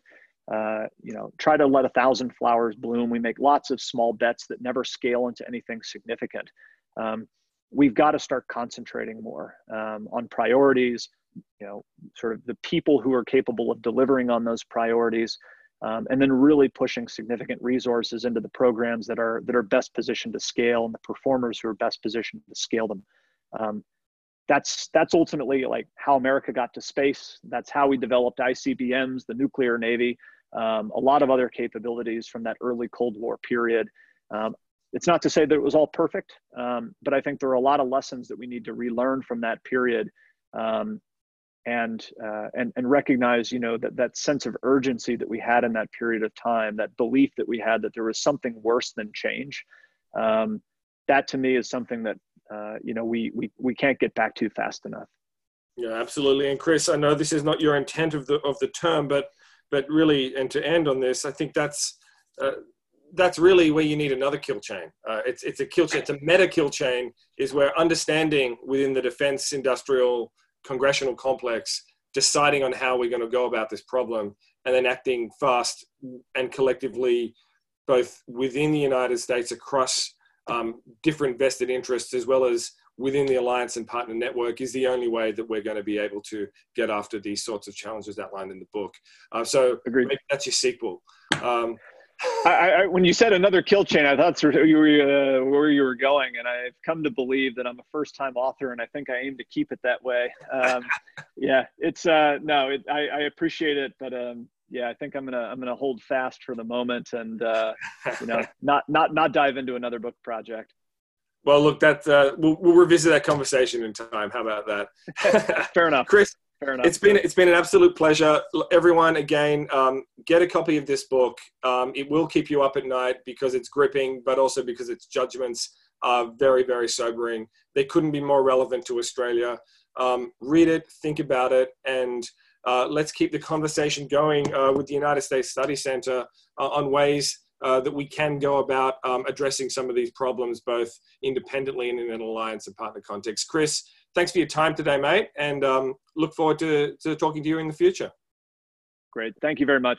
Speaker 2: uh, you know try to let a thousand flowers bloom. We make lots of small bets that never scale into anything significant. Um, we've got to start concentrating more um, on priorities. You know, sort of the people who are capable of delivering on those priorities, um, and then really pushing significant resources into the programs that are that are best positioned to scale and the performers who are best positioned to scale them. Um, that's that's ultimately like how America got to space. That's how we developed ICBMs, the nuclear navy, um, a lot of other capabilities from that early Cold War period. Um, it's not to say that it was all perfect, um, but I think there are a lot of lessons that we need to relearn from that period, um, and uh, and and recognize, you know, that that sense of urgency that we had in that period of time, that belief that we had that there was something worse than change. Um, that to me is something that uh, you know we we we can't get back to fast enough.
Speaker 1: Yeah, absolutely. And Chris, I know this is not your intent of the of the term, but but really, and to end on this, I think that's uh, that's really where you need another kill chain. Uh, it's it's a kill chain. It's a meta kill chain. Is where understanding within the defense industrial congressional complex, deciding on how we're going to go about this problem, and then acting fast and collectively, both within the United States across um, different vested interests as well as within the alliance and partner network is the only way that we're going to be able to get after these sorts of challenges outlined in the book. Uh, so Agreed. that's your sequel. Um,
Speaker 2: I, I, when you said another kill chain, I thought you were, uh, where you were going, and I've come to believe that I'm a first-time author, and I think I aim to keep it that way. Um, yeah, it's uh, no, it, I, I, appreciate it, but um, yeah, I think I'm gonna I'm gonna hold fast for the moment, and uh, you know, not not not dive into another book project.
Speaker 1: Well, look, that uh, we'll, we'll revisit that conversation in time. How about
Speaker 2: that? Fair enough,
Speaker 1: Chris. Fair enough. It's been it's been an absolute pleasure. Everyone, again, um, get a copy of this book. Um, it will keep you up at night because it's gripping, but also because its judgments are very very sobering. They couldn't be more relevant to Australia. Um, read it, think about it, and uh, let's keep the conversation going uh, with the United States Study Center uh, on ways uh, that we can go about um, addressing some of these problems both independently and in an alliance and partner context. Chris, thanks for your time today, mate, and um, look forward to, to talking to you in the future.
Speaker 2: Great. Thank you very much.